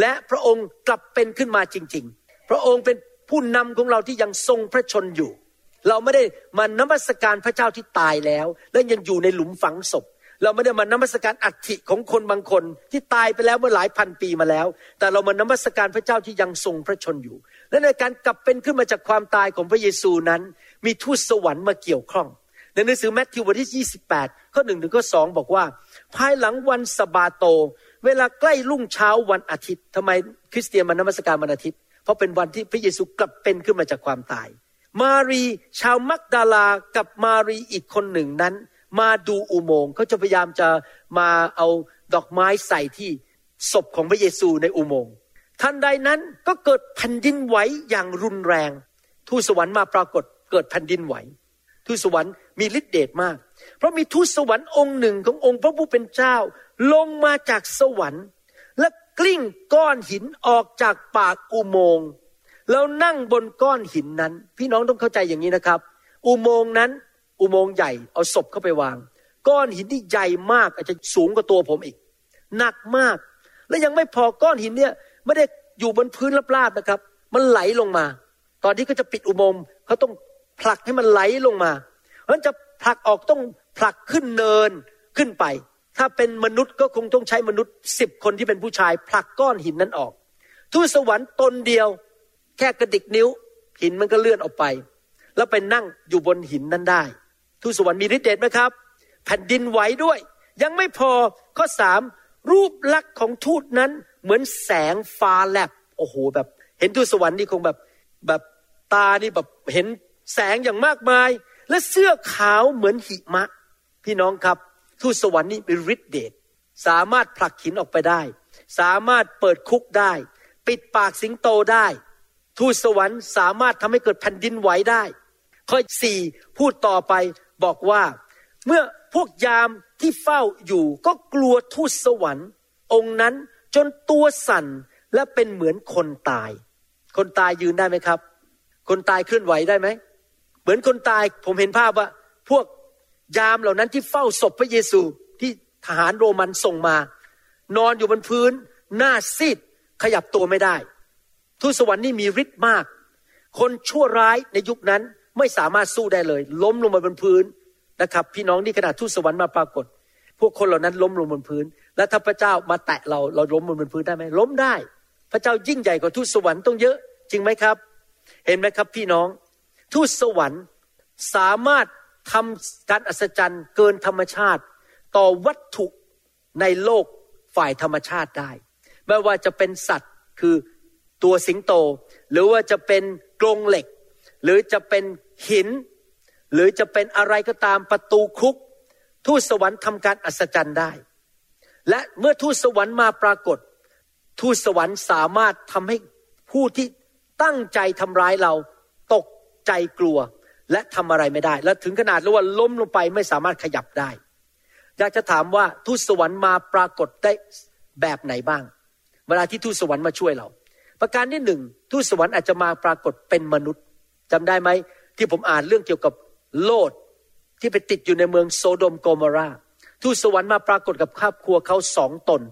และพระองค์กลับเป็นขึ้นมาจริง ๆ พระองค์เป็นผู้นำของเราที่ยังทรงพระชนอยู่ เราไม่ได้มานมัสการพระเจ้าที่ตายแล้ว และยังอยู่ในหลุมฝังศพ เราไม่ได้มานมัสการอัฐิของคนบางคนที่ตายไปแล้วเมื่อหลายพันปีมาแล้ว แต่เรามานมัสการพระเจ้าที่ยังทรงพระชนอยู่ และในการกลับเป็นขึ้นมาจากความตายของพระเยซูนั้น มีทูตสวรรค์มาเกี่ยวข้อง ในหนังสือแมทธิวบทที่ 28 ข้อหนึ่งถึงข้อสองบอกว่า ภายหลังวันสบาโต เวลาใกล้รุ่งเช้าวันอาทิตย์ทำไมคริสเตียนมานมัสการวันอาทิตย์ เพราะเป็นวันที่พระเยซูกลับเป็นขึ้นมาจากความตาย มารีชาวมักดาลากับมารีอีกคนหนึ่งนั้น มาดูอุโมงค์เขาจะพยายามจะมาเอาดอกไม้ใส่ที่ศพของพระเยซูในอุโมงค์ทันใดนั้นก็เกิดแผ่นดินไหวอย่างรุนแรง ทูตสวรรค์มาปรากฏเกิดแผ่นดินไหว ทูตสวรรค์มีฤทธิเดชมาก เพราะมีทูตสวรรค์องค์หนึ่งขององค์พระผู้เป็นเจ้า ลงมาจากสวรรค์ และกลิ้งก้อนหินออกจากปากอุโมงค์ แล้วนั่งบนก้อนหินนั้น พี่น้องต้องเข้าใจอย่างนี้นะครับ อุโมงค์นั้นอุโมงค์ใหญ่เอาศพเข้าไปวาง ก้อนหินที่ใหญ่มากอาจจะสูงกว่าตัวผมอีก หนักมาก และยังไม่พอก้อนหินเนี่ยไม่ได้อยู่บนพื้นราบๆนะครับ มันไหลลงมา ตอนที่เขาจะปิดอุโมงค์เขาต้องผลักให้มันไหลลงมาเพราะฉะนั้นจะผลักออกต้องผลักขึ้นเนินขึ้นไป ถ้าเป็นมนุษย์ก็คงต้องใช้มนุษย์สิบคนที่เป็นผู้ชายผลักก้อนหินนั้นออก ทูตสวรรค์ตนเดียว แค่กระดิกนิ้ว หินมันก็เลื่อนออกไป แล้วไปนั่งอยู่บนหินนั้นได้ ทูตสวรรค์มีฤทธิ์เดชไหมครับ แผ่นดินไหวด้วย ยังไม่พอข้อสามรูปลักษณ์ของทูตนั้นเหมือนแสงฟ้าแลบโอ้โหแบบ เห็นทูตสวรรค์นี่คงแบบแบบตานี่แบบเห็นแสงอย่างมากมาย และเสื้อขาวเหมือนหิมะ พี่น้องครับทูตสวรรค์นี่มีฤทธิเดชสามารถผลักหินออกไปได้ สามารถเปิดคุกได้ ปิดปากสิงโตได้ ทูตสวรรค์สามารถทำให้เกิดแผ่นดินไหวได้ ข้อสี่พูดต่อไปบอกว่า เมื่อพวกยามที่เฝ้าอยู่ก็กลัวทูตสวรรค์ องค์นั้นจนตัวสั่นและเป็นเหมือนคนตาย คนตายยืนได้ไหมครับ คนตายเคลื่อนไหวได้ไหม เหมือนคนตายผมเห็นภาพว่า พวกยามเหล่านั้นที่เฝ้าศพพระเยซูที่ทหารโรมันส่งมา นอนอยู่บนพื้น หน้าซีดขยับตัวไม่ได้ ทูตสวรรค์นี่มีฤทธิ์มาก คนชั่วร้ายในยุคนั้นไม่สามารถสู้ได้เลย ล้มลงมาบนพื้นนะครับ พี่น้องนี่ขนาดทูตสวรรค์มาปรากฏ พวกคนเหล่านั้นล้มลงบนพื้น แล้วถ้าพระเจ้ามาแตะเราเราล้มลงบนพื้นได้ไหมล้มได้ พระเจ้ายิ่งใหญ่กว่าทูตสวรรค์ต้องเยอะ จริงไหมครับ เห็นไหมครับ พี่น้อง ทูตสวรรค์สามารถทำการอัศจรรย์เกินธรรมชาติ ต่อวัตถุในโลกฝ่ายธรรมชาติได้ ไม่ว่าจะเป็นสัตว์คือ ตัวสิงโต หรือว่าจะเป็นกรงเหล็ก หรือจะเป็นหิน หรือจะเป็นอะไรก็ตามประตูคุก ทูตสวรรค์ทำการอัศจรรย์ได้ และเมื่อทูตสวรรค์มาปรากฏ ทูตสวรรค์สามารถทำให้ผู้ที่ตั้งใจทำร้ายเราตกใจกลัวและทำอะไรไม่ได้ และถึงขนาดรว่าล้มลงไปไม่สามารถขยับได้ อยากจะถามว่าทูตสวรรค์มาปรากฏได้แบบไหนบ้าง เวลาที่ทูตสวรรค์มาช่วยเรา ประการที่หนึ่งทูตสวรรค์อาจจะมาปรากฏเป็นมนุษย์จำได้ไหม ที่ผมอ่านเรื่องเกี่ยวกับโลดที่ไปติดอยู่ในเมืองโซโดมโกมอราทูตสวรรค์มาปรากฏกับครอบครัวเขาสองตน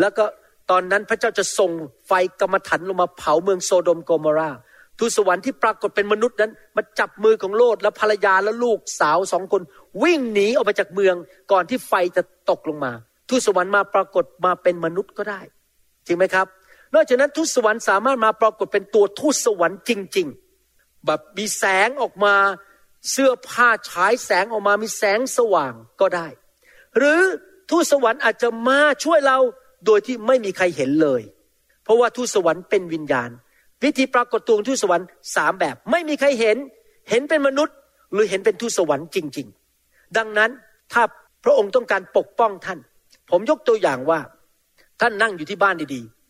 แล้วก็ตอนนั้นพระเจ้าจะส่งไฟกรรมฐานลงมาเผาเมืองโซโดมโกมอราทูตสวรรค์ที่ปรากฏเป็นมนุษย์นั้นมาจับมือของโลดและภรรยาและลูกสาวสองคน วิ่งหนีออกไปจากเมืองก่อนที่ไฟจะตกลงมา ทูตสวรรค์มาปรากฏมาเป็นมนุษย์ก็ได้ จริงไหมครับ นอกจากนั้นทูตสวรรค์สามารถมาปรากฏเป็นตัวทูตสวรรค์จริง ๆ แบบมีแสงออกมาเสื้อผ้าฉายแสงออกมามีแสงสว่างก็ได้ หรือทูตสวรรค์อาจจะมาช่วยเราโดยที่ไม่มีใครเห็นเลย เพราะว่าทูตสวรรค์เป็นวิญญาณ วิธีปรากฏตัวของทูตสวรรค์สามแบบ ไม่มีใครเห็น เห็นเป็นมนุษย์ หรือเห็นเป็นทูตสวรรค์จริง ๆ ดังนั้นถ้าพระองค์ต้องการปกป้องท่าน ผมยกตัวอย่างว่า ท่านนั่งอยู่ที่บ้านดีๆ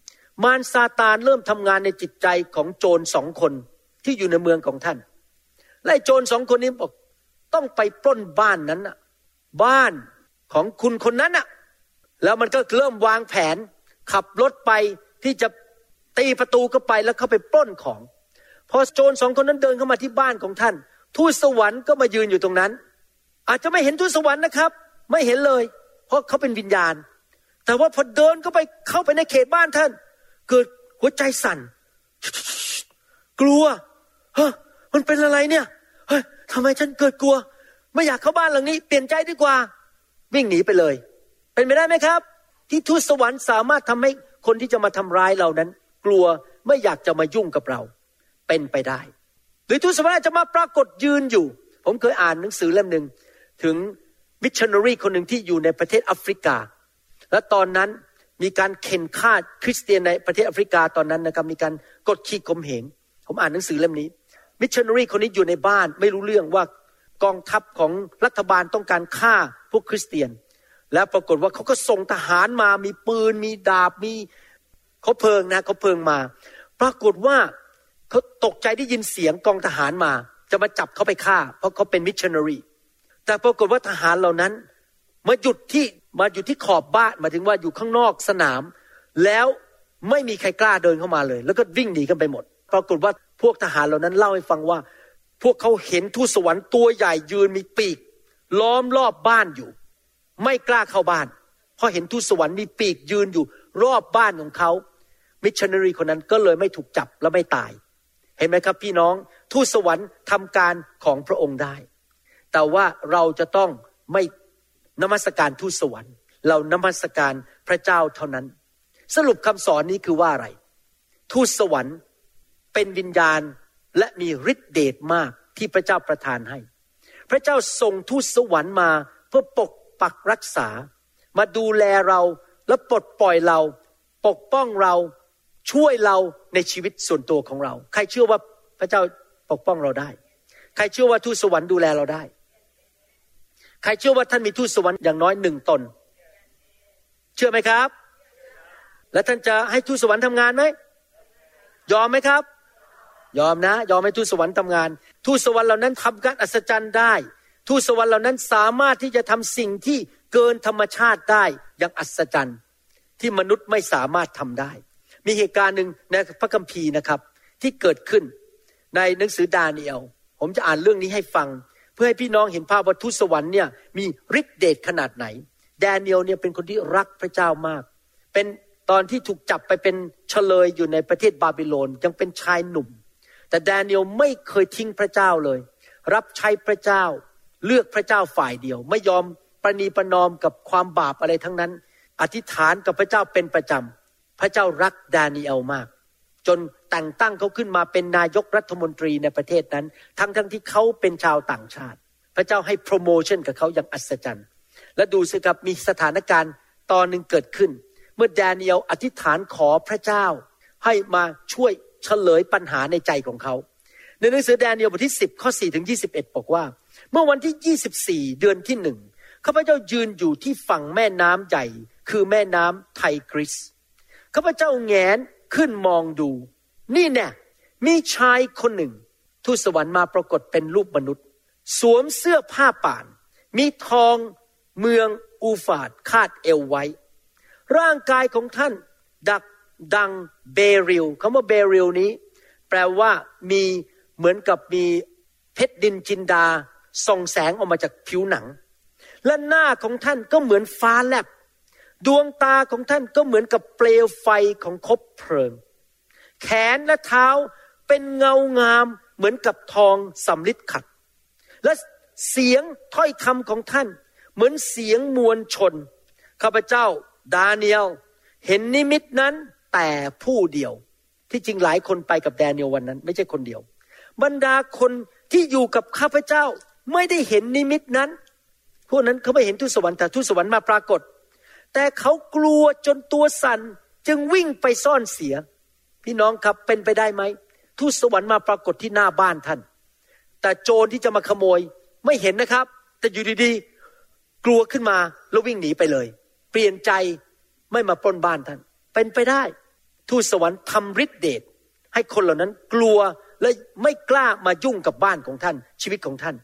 มารซาตานเริ่มทำงานในจิตใจของโจรสองคนที่อยู่ในเมืองของท่าน และโจรสองคนนี้บอกต้องไปปล้นบ้านนั้นน่ะ บ้านของคุณคนนั้นน่ะ แล้วมันก็เริ่มวางแผน ขับรถไปที่จะตีประตูเข้าไปแล้วเข้าไปปล้นของ พอโจรสองคนนั้นเดินเข้ามาที่บ้านของท่าน ทูตสวรรค์ก็มายืนอยู่ตรงนั้น อาจจะไม่เห็นทูตสวรรค์นะครับ ไม่เห็นเลย เพราะเขาเป็นวิญญาณ แต่ว่าพอเดินเข้าไปเข้าไปในเขตบ้านท่าน เกิดหัวใจสั่น กลัวเฮ้มันเป็นอะไรเนี่ยเฮ้ยทำไมฉันเกิดกลัว ไม่อยากเข้าบ้านหลังนี้ เปลี่ยนใจดีกว่า วิ่งหนีไปเลย เป็นไปได้ไหมครับ ที่ทูตสวรรค์สามารถทำให้คนที่จะมาทำร้ายเรานั้น กลัวไม่อยากจะมายุ่งกับเรา เป็นไปได้ หรือทูตสวรรค์จะมาปรากฏยืนอยู่ ผมเคยอ่านหนังสือเล่มหนึ่งถึงมิชชันนารีคนหนึ่งที่อยู่ในประเทศแอฟริกา และตอนนั้น มีการเข่นฆ่าคริสเตียนในประเทศแอฟริกาตอนนั้นนะครับมีการกดขี่ข่มเหงผมอ่านหนังสือเล่มนี้มิชชันนารีคนนี้อยู่ในบ้านไม่รู้เรื่องว่ากองทัพของรัฐบาลต้องการฆ่าพวกคริสเตียน แล้วปรากฏว่าเขาก็ส่งทหารมามีปืน มีดาบมีเขาเพลิงนะเขาเพลิงมา ปรากฏว่าเขาตกใจได้ยินเสียงกองทหารมา จะมาจับเขาไปฆ่า เพราะเขาเป็นมิชชันนารีแต่ปรากฏว่าทหารเหล่านั้นมาหยุดที่ มาอยู่ที่ขอบบ้านมาถึงว่าอยู่ข้างนอกสนาม แล้วไม่มีใครกล้าเดินเข้ามาเลย แล้วก็วิ่งหนีกันไปหมด ปรากฏว่าพวกทหารเหล่านั้นเล่าให้ฟังว่า พวกเขาเห็นทูตสวรรค์ตัวใหญ่ยืนมีปีก ล้อมรอบบ้านอยู่ ไม่กล้าเข้าบ้านเพราะเห็นทูตสวรรค์มีปีกยืนอยู่ รอบบ้านของเขามิชชันนารีคนนั้นก็เลยไม่ถูกจับและไม่ตาย เห็นไหมครับพี่น้องทูตสวรรค์ทำการของพระองค์ได้ แต่ว่าเราจะต้องไม่ นมัสการทูตสวรรค์เรานมัสการพระเจ้าเท่านั้น สรุปคำสอนนี้คือว่าอะไร ทูตสวรรค์เป็นวิญญาณและมีฤทธิเดชมากที่พระเจ้าประทานให้ พระเจ้าส่งทูตสวรรค์มาเพื่อปกปักรักษา มาดูแลเราและปลดปล่อยเรา ปกป้องเราช่วยเราในชีวิตส่วนตัวของเรา ใครเชื่อว่าพระเจ้าปกป้องเราได้ ใครเชื่อว่าทูตสวรรค์ดูแลเราได้ ใครเชื่อว่าท่านมีทูตสวรรค์อย่างน้อยหนึ่งตน เชื่อไหมครับ และท่านจะให้ทูตสวรรค์ทำงานไหมยอมไหมครับ ยอมนะ ยอมให้ทูตสวรรค์ทำงาน ทูตสวรรค์เหล่านั้นทำการอัศจรรย์ได้ ทูตสวรรค์เหล่านั้นสามารถที่จะทำสิ่งที่เกินธรรมชาติได้อย่างอัศจรรย์ที่มนุษย์ไม่สามารถทำได้ มีเหตุการณ์หนึ่งในพระคัมภีร์นะครับที่เกิดขึ้นในหนังสือดาเนียลผมจะอ่านเรื่องนี้ให้ฟัง เพื่อให้พี่น้องเห็นภาพว่าทูตสวรรค์เนี่ยมีฤทธิเดชขนาดไหน แดเนียลเนี่ยเป็นคนที่รักพระเจ้ามาก เป็นตอนที่ถูกจับไปเป็นเฉลยอยู่ในประเทศบาบิโลนยังเป็นชายหนุ่ม แต่แดเนียลไม่เคยทิ้งพระเจ้าเลย รับใช้พระเจ้า เลือกพระเจ้าฝ่ายเดียว ไม่ยอมประนีประนอมกับความบาปอะไรทั้งนั้น อธิษฐานกับพระเจ้าเป็นประจำพระเจ้ารักดาเนียลมาก จน แต่งตั้งเขาขึ้นมาเป็นนายกรัฐมนตรีในประเทศนั้น ทั้งทั้งที่เขาเป็นชาวต่างชาติ พระเจ้าให้โปรโมชั่นกับเขาอย่างอัศจรรย์ และดูสิครับมีสถานการณ์ตอนหนึ่งเกิดขึ้น เมื่อแดเนียลอธิษฐานขอพระเจ้า ให้มาช่วยเฉลยปัญหาในใจของเขาในหนังสือแดเนียลบทที่ 10 ข้อ 4 ถึง 21 บอกว่า เมื่อวันที่ 24 เดือนที่หนึ่งข้าพเจ้ายืนอยู่ที่ฝั่งแม่น้ำใหญ่ คือแม่น้ำไทกริสข้าพเจ้าแงนขึ้นมองดู นี่แน่มีชายคนหนึ่ง ทูตสวรรค์มาปรากฏเป็นรูปมนุษย์ สวมเสื้อผ้าป่าน มีทองเมืองอูฟาดคาดเอวไว้ ร่างกายของท่านดักดังเบริลคำว่าเบริลนี้ แปลว่ามีเหมือนกับมีเพชรดินจินดาส่องแสงออกมาจากผิวหนัง และหน้าของท่านก็เหมือนฟ้าแลบ ดวงตาของท่านก็เหมือนกับเปลวไฟของคบเพลิง แขนและเท้าเป็นเงางามเหมือนกับทองสำลิดขัด และเสียงถ้อยคำของท่าน เหมือนเสียงมวลชน ข้าพเจ้าดาเนียลเห็นนิมิตนั้นแต่ผู้เดียว ที่จริงหลายคนไปกับแดเนียลวันนั้น ไม่ใช่คนเดียว บรรดาคนที่อยู่กับข้าพเจ้าไม่ได้เห็นนิมิตนั้น พวกนั้นเขาไม่เห็นทูตสวรรค์แต่ทูตสวรรค์มาปรากฏ แต่เขากลัวจนตัวสั่นจึงวิ่งไปซ่อนเสีย พี่น้องครับเป็นไปได้ไหมทูตสวรรค์มาปรากฏที่หน้าบ้านท่าน แต่โจรที่จะมาขโมยไม่เห็นนะครับ แต่อยู่ดีๆ กลัวขึ้นมาแล้ววิ่งหนีไปเลย เปลี่ยนใจไม่มาปล้นบ้านท่าน เป็นไปได้ ทูตสวรรค์ทำฤทธิเดชให้คนเหล่านั้นกลัวและไม่กล้ามายุ่งกับบ้านของท่าน ชีวิตของท่าน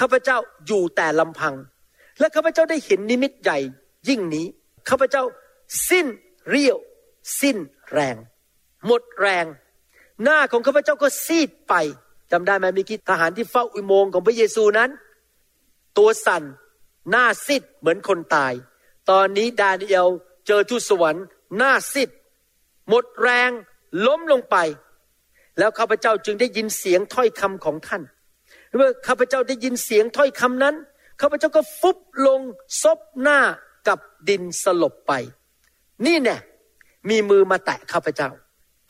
ข้าพเจ้าอยู่แต่ลำพัง และข้าพเจ้าได้เห็นนิมิตใหญ่ยิ่งนี้ข้าพเจ้าสิ้นเรี่ยว สิ้นแรง หมดแรง หน้าของข้าพเจ้าก็ซีดไปจำได้ไหมมีกิทหารที่เฝ้าอุโมงค์ของพระเยซูนั้น ตัวสั่นหน้าซีดเหมือนคนตาย ตอนนี้ดาเนียลเจอทูตสวรรค์ หน้าซีดหมดแรงล้มลงไป แล้วข้าพเจ้าจึงได้ยินเสียงถ้อยคำของท่านเมื่อข้าพเจ้าได้ยินเสียงถ้อยคำนั้นข้าพเจ้าก็ฟุบลงซบหน้ากับดินสลบไป นี่แน่มีมือมาแตะข้าพเจ้า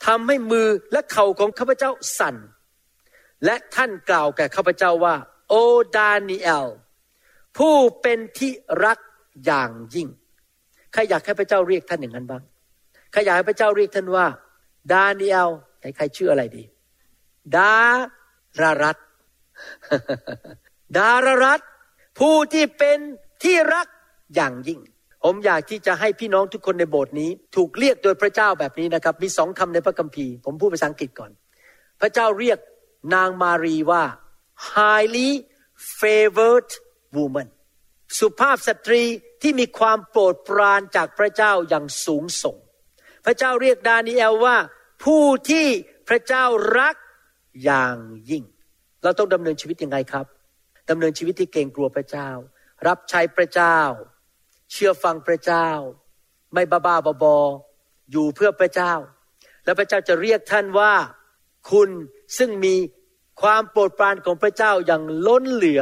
ทำให้มือและเข่าของข้าพเจ้าสั่น และท่านกล่าวแก่ข้าพเจ้าว่า โอดานีเอล ผู้เป็นที่รักอย่างยิ่ง ใครอยากให้พระเจ้าเรียกท่านอย่างนั้นบ้าง ใครอยากให้พระเจ้าเรียกท่านว่า ดานีเอลใครใครชื่ออะไรดี ดารารัตดารารัตผู้ที่เป็นที่รักอย่างยิ่ง ผมอยากที่จะให้พี่น้องทุกคนในโบสถ์นี้ ถูกเรียกโดยพระเจ้าแบบนี้นะครับ มีสองคำในพระคัมภีร์ ผมพูดภาษาอังกฤษก่อน พระเจ้าเรียกนางมารีว่า highly favored woman สุภาพสตรีที่มีความโปรดปรานจากพระเจ้าอย่างสูงส่ง พระเจ้าเรียกดานีเอลว่า ผู้ที่พระเจ้ารักอย่างยิ่ง เราต้องดำเนินชีวิตยังไงครับดำเนินชีวิตที่เกรงกลัวพระเจ้า รับใช้พระเจ้า เชื่อฟังพระเจ้า ไม่บ้าบ้าบออยู่เพื่อพระเจ้า แล้วพระเจ้าจะเรียกท่านว่าคุณซึ่งมีความโปรดปรานของพระเจ้าอย่างล้นเหลือ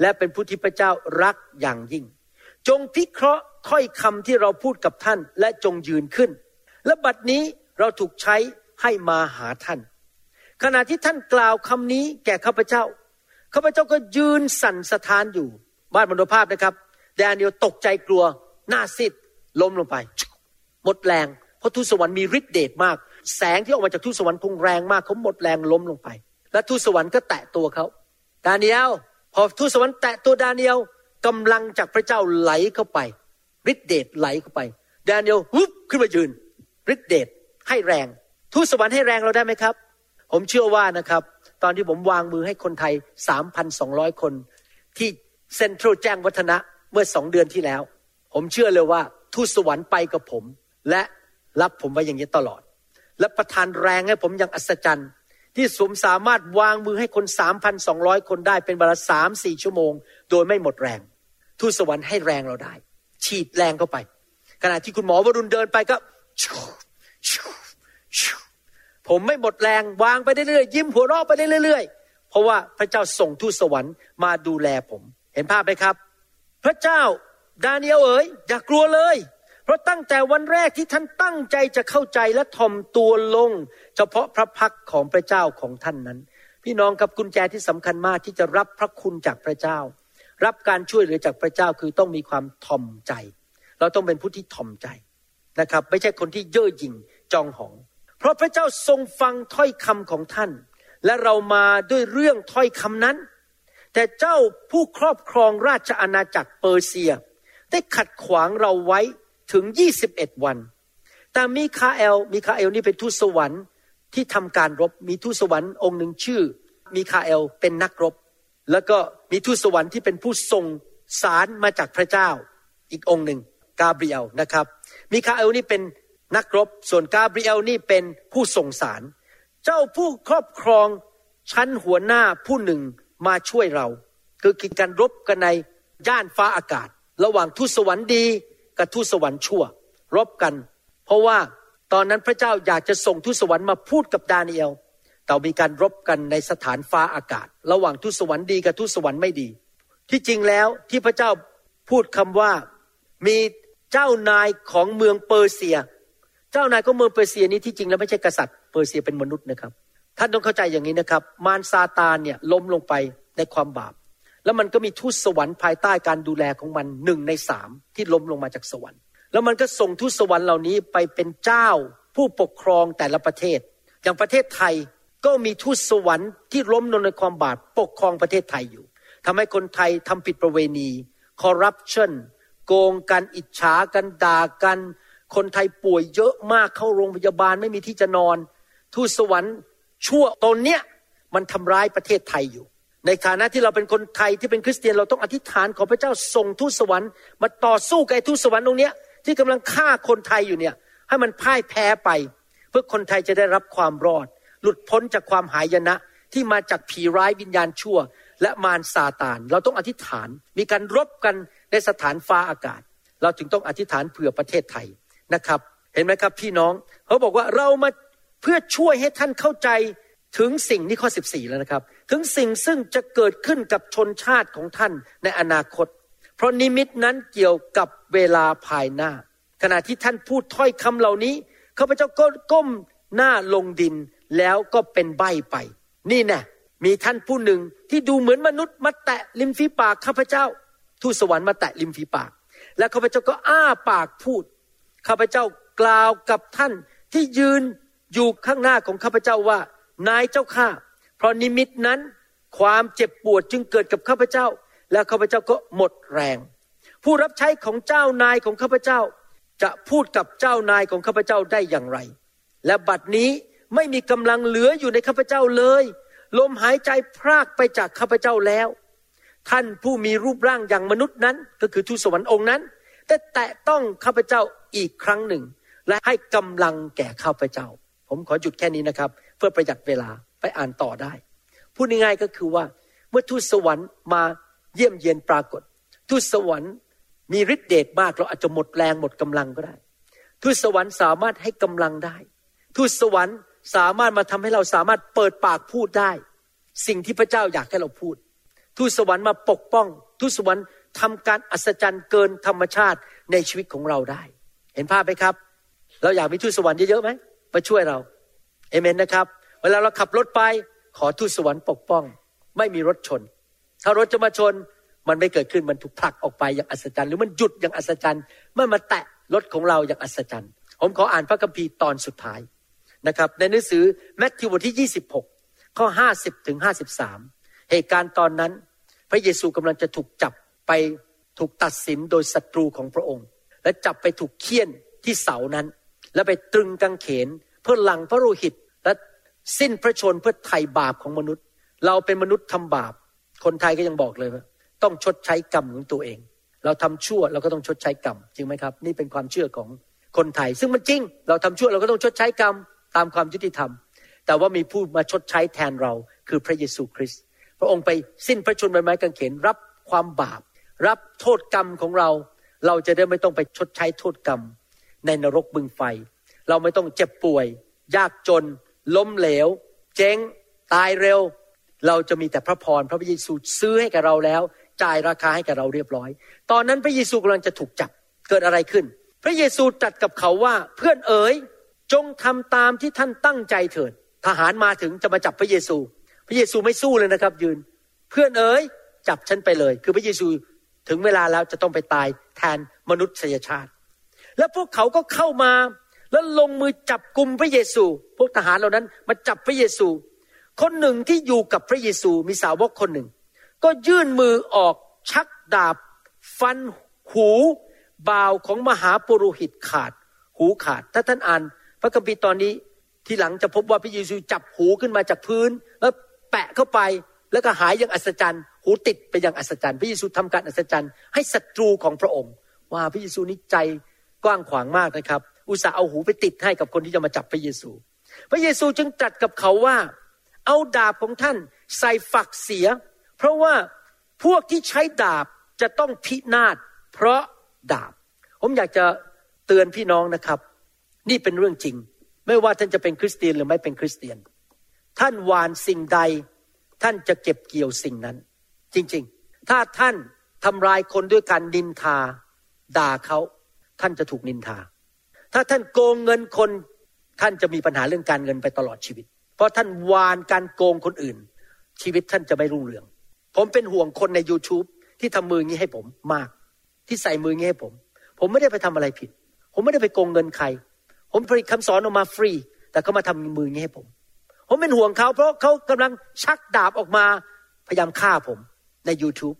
และเป็นผู้ที่พระเจ้ารักอย่างยิ่ง จงพิเคราะห์ถ้อยคำที่เราพูดกับท่านและจงยืนขึ้น และบัดนี้เราถูกใช้ให้มาหาท่าน ขณะที่ท่านกล่าวคำนี้แก่ข้าพเจ้าข้าพเจ้าก็ยืนสั่นสะท้านอยู่บ้านมโนภาพนะครับ แดเนียลตกใจกลัวหน้าซิดล้มลงไป หมดแรง เพราะทูตสวรรค์มีฤทธิเดชมาก แสงที่ออกมาจากทูตสวรรค์คงแรงมากเขาหมดแรงล้มลงไป และทูตสวรรค์ก็แตะตัวเขาดาเนียลพอทูตสวรรค์แตะตัวดาเนียลกำลังจากพระเจ้าไหลเข้าไปฤทธิเดชไหลเข้าไปดาเนียลวุบขึ้นมายืนฤทธิเดชให้แรง ทูตสวรรค์ให้แรงเราได้ไหมครับ ผมเชื่อว่านะครับ ตอนที่ผมวางมือให้คนไทย 3,200 คน ที่เซ็นทรัลแจ้งวัฒนะ เมื่อสองเดือนที่แล้ว ผมเชื่อเลยว่าทูตสวรรค์ไปกับผม และรับผมไว้อย่างนี้ตลอด และประทานแรงให้ผมอย่างอัศจรรย์ ที่สมสามารถวางมือให้คน 3,200 คนได้เป็นเวลาสามสี่ชั่วโมง โดยไม่หมดแรง ทูตสวรรค์ให้แรงเราได้ ฉีดแรงเข้าไป ขณะที่คุณหมอวรุณเดินไปก็ผมไม่หมดแรงวางไปเรื่อยๆยิ้มหัวเราะไปเรื่อยๆเพราะว่าพระเจ้าส่งทูตสวรรค์มาดูแลผม เห็นภาพไหมครับ พระเจ้าดาเนียลเอ๋ยอย่ากลัวเลย เพราะตั้งแต่วันแรกที่ท่านตั้งใจจะเข้าใจและทอมตัวลง เฉพาะพระพักของพระเจ้าของท่านนั้น พี่น้องกับกุญแจที่สำคัญมากที่จะรับพระคุณจากพระเจ้า รับการช่วยเหลือจากพระเจ้าคือต้องมีความทอมใจ เราต้องเป็นผู้ที่ทอมใจนะครับ ไม่ใช่คนที่เย่อหยิ่งจองหอง เพราะพระเจ้าทรงฟังถ้อยคำของท่าน และเรามาด้วยเรื่องถ้อยคำนั้น แต่เจ้าผู้ครอบครองราชอาณาจักรเปอร์เซีย ได้ขัดขวางเราไว้ถึง 21 วัน แต่มีคาเอล มีคาเอลนี่เป็นทูตสวรรค์ที่ทำการรบ มีทูตสวรรค์องค์หนึ่งชื่อ มีคาเอลเป็นนักรบ แล้วก็มีทูตสวรรค์ที่เป็นผู้ส่งสารมาจากพระเจ้า อีกองค์หนึ่งกาเบรียลนะครับ มีคาเอลนี่เป็นนักรบ ส่วนกาเบรียลนี่เป็นผู้ส่งสาร เจ้าผู้ครอบครองชั้นหัวหน้าผู้หนึ่ง มาช่วยเรา คือกินการรบกันในย่านฟ้าอากาศ ระหว่างทูตสวรรค์ดีกับทูตสวรรค์ชั่ว รบกัน เพราะว่าตอนนั้นพระเจ้าอยากจะส่งทูตสวรรค์มาพูดกับดาเนียลแต่มีการรบกันในสถานฟ้าอากาศ ระหว่างทูตสวรรค์ดีกับทูตสวรรค์ไม่ดี ที่จริงแล้วที่พระเจ้าพูดคำว่ามีเจ้านายของเมืองเปอร์เซีย เจ้านายของเมืองเปอร์เซียนี้ที่จริงแล้วไม่ใช่กษัตริย์เปอร์เซียเป็นมนุษย์นะครับ ท่านต้องเข้าใจอย่างนี้นะครับ มารซาตานเนี่ยล้มลงไปในความบาป แล้วมันก็มีทูตสวรรค์ภายใต้การดูแลของมันหนึ่งในสามที่ล้มลงมาจากสวรรค์ แล้วมันก็ส่งทูตสวรรค์เหล่านี้ไปเป็นเจ้าผู้ปกครองแต่ละประเทศ อย่างประเทศไทยก็มีทูตสวรรค์ที่ล้มลงในความบาปปกครองประเทศไทยอยู่ทำให้คนไทยทำผิดประเวณีคอร์รัปชันโกงกันอิจฉากันด่ากัน คนไทยป่วยเยอะมากเข้าโรงพยาบาลไม่มีที่จะนอน ทูตสวรรค์ ชั่วตนเนี้ยมันทำร้ายประเทศไทยอยู่ ในฐานะที่เราเป็นคนไทยที่เป็นคริสเตียนเราต้องอธิษฐานขอพระเจ้าส่งทูตสวรรค์มาต่อสู้กับไอ้ทูตสวรรค์ตรงเนี้ยที่กำลังฆ่าคนไทยอยู่เนี่ยให้มันพ่ายแพ้ไป เพื่อคนไทยจะได้รับความรอด หลุดพ้นจากความหายนะที่มาจากผีร้ายวิญญาณชั่ว และมารซาตาน เราต้องอธิษฐานมีการรบกันในสถานฟ้าอากาศ เราจึงต้องอธิษฐานเผื่อประเทศไทยนะครับ เห็นไหมครับพี่น้อง เขาบอกว่าเรามา เพื่อช่วยให้ท่านเข้าใจถึงสิ่งนี้ข้อ 14 แล้วนะครับ ถึงสิ่งซึ่งจะเกิดขึ้นกับชนชาติของท่านในอนาคต เพราะนิมิตนั้นเกี่ยวกับเวลาภายหน้า ขณะที่ท่านพูดถ้อยคำเหล่านี้ข้าพเจ้าก็ก้มหน้าลงดินแล้วก็เป็นใบไป นี่แน่มีท่านผู้หนึ่งที่ดูเหมือนมนุษย์มาแตะริมฝีปากข้าพเจ้า ทูตสวรรค์มาแตะริมฝีปาก แล้วข้าพเจ้าก็อ้าปากพูดข้าพเจ้ากล่าวกับท่านที่ยืน อยู่ข้างหน้าของข้าพเจ้าว่านายเจ้าข้าเพราะนิมิตนั้นความเจ็บปวดจึงเกิดกับข้าพเจ้า แล้วข้าพเจ้าก็หมดแรง ผู้รับใช้ของเจ้านายของข้าพเจ้า จะพูดกับเจ้านายของข้าพเจ้าได้อย่างไร และบัดนี้ไม่มีกำลังเหลืออยู่ในข้าพเจ้าเลย ลมหายใจพรากไปจากข้าพเจ้าแล้ว ท่านผู้มีรูปร่างอย่างมนุษย์นั้น ก็คือทูตสวรรค์องค์นั้นได้แตะต้องข้าพเจ้าอีกครั้งหนึ่ง และให้กำลังแก่ข้าพเจ้า ผมขอหยุดแค่นี้นะครับ เพื่อประหยัดเวลาไปอ่านต่อได้ พูดง่ายๆก็คือว่า เมื่อทูตสวรรค์มาเยี่ยมเยียนปรากฏ ทูตสวรรค์มีฤทธิ์เดชมากเราอาจจะหมดแรงหมดกำลังก็ได้ ทูตสวรรค์สามารถให้กำลังได้ ทูตสวรรค์สามารถมาทำให้เราสามารถเปิดปากพูดได้ สิ่งที่พระเจ้าอยากให้เราพูด ทูตสวรรค์มาปกป้อง ทูตสวรรค์ทำการอัศจรรย์เกินธรรมชาติในชีวิตของเราได้ เห็นภาพไหมครับ เราอยากมีทูตสวรรค์เยอะๆไหม มาช่วยเราเอเมนนะครับ เวลาเราขับรถไป ขอทูตสวรรค์ปกป้อง ไม่มีรถชน ถ้ารถจะมาชนมันไม่เกิดขึ้นมันถูกผลักออกไปอย่างอัศจรรย์ หรือมันหยุดอย่างอัศจรรย์เมื่อมาแตะรถของเราอย่างอัศจรรย์ ผมขออ่านพระคัมภีร์ตอนสุดท้ายนะครับ ในหนังสือแมทธิวบทที่ 26 ข้อ 50ถึง53 เหตุการณ์ตอนนั้น พระเยซูกำลังจะถูกจับไปถูกตัดสินโดยศัตรูของพระองค์ และจับไปถูกเคี่ยนที่เสานั้น และไปตรึงกางเขน เพื่อหลังพระโลหิตและสิ้นพระชนเพื่อไถ่บาปของมนุษย์ เราเป็นมนุษย์ทำบาป คนไทยก็ยังบอกเลยว่าต้องชดใช้กรรมของตัวเอง เราทำชั่วเราก็ต้องชดใช้กรรมจริงไหมครับ นี่เป็นความเชื่อของคนไทย ซึ่งมันจริง เราทำชั่วเราก็ต้องชดใช้กรรมตามความยุติธรรม แต่ว่ามีผู้มาชดใช้แทนเราคือพระเยซูคริสต์พระองค์ไปสิ้นพระชนม์บนไม้กางเขนรับความบาป รับโทษกรรมของเรา เราจะได้ไม่ต้องไปชดใช้โทษกรรม ในนรกบึงไฟ เราไม่ต้องเจ็บป่วย ยากจน ล้มเหลว เจ๊ง ตายเร็ว เราจะมีแต่พระพรพระเยซูซื้อให้กับเราแล้ว จ่ายราคาให้กับเราเรียบร้อย ตอนนั้นพระเยซูกำลังจะถูกจับเกิดอะไรขึ้น พระเยซูตรัสกับเขาว่าเพื่อนเอ๋ยจงทำตามที่ท่านตั้งใจเถิด ทหารมาถึงจะมาจับพระเยซู พระเยซูไม่สู้เลยนะครับยืน เพื่อนเอ๋ยจับฉันไปเลย คือพระเยซูถึงเวลาแล้วจะต้องไปตายแทนมนุษยชาติ แล้วพวกเขาก็เข้ามาแล้วลงมือจับกลุ่มพระเยซู พวกทหารเหล่านั้นมาจับพระเยซู คนหนึ่งที่อยู่กับพระเยซูมีสาวกคนหนึ่ง ก็ยื่นมือออกชักดาบ ฟันหูบ่าวของมหาปุโรหิตขาด หูขาด ถ้าท่านอ่าน พระคัมภีร์ตอนนี้ที่หลังจะพบว่าพระเยซูจับหูขึ้นมาจากพื้น แล้วแปะเข้าไปแล้วก็หายอย่างอัศจรรย์ หูติดไปอย่างอัศจรรย์ พระเยซูทำการอัศจรรย์ ให้ศัตรูของพระองค์ ว่าพระเยซูนี้ใจ กว้างขวางมากนะครับ อุตส่าห์เอาหูไปติดให้กับคนที่จะมาจับพระเยซู พระเยซูจึงตรัสกับเขาว่า เอาดาบของท่านใส่ฝักเสีย เพราะว่าพวกที่ใช้ดาบจะต้องพินาศเพราะดาบ ผมอยากจะเตือนพี่น้องนะครับ นี่เป็นเรื่องจริง ไม่ว่าท่านจะเป็นคริสเตียนหรือไม่เป็นคริสเตียน ท่านหวานสิ่งใด ท่านจะเก็บเกี่ยวสิ่งนั้น จริงๆ ถ้าท่านทำลายคนด้วยการนินทา ด่าเขา ท่านจะถูกนินทา ถ้าท่านโกงเงินคนท่านจะมีปัญหาเรื่องการเงินไปตลอดชีวิต เพราะท่านวานการโกงคนอื่น ชีวิตท่านจะไม่รุ่งเรือง ผมเป็นห่วงคนใน YouTube ที่ทำมืองี้ให้ผมมาก ที่ใส่มืองี้ให้ผม ผมไม่ได้ไปทำอะไรผิด ผมไม่ได้ไปโกงเงินใคร ผมผลิตคำสอนออกมาฟรี แต่เขามาทำมืองี้ให้ผม ผมเป็นห่วงเขาเพราะเขากำลังชักดาบออกมาพยายามฆ่าผมใน YouTube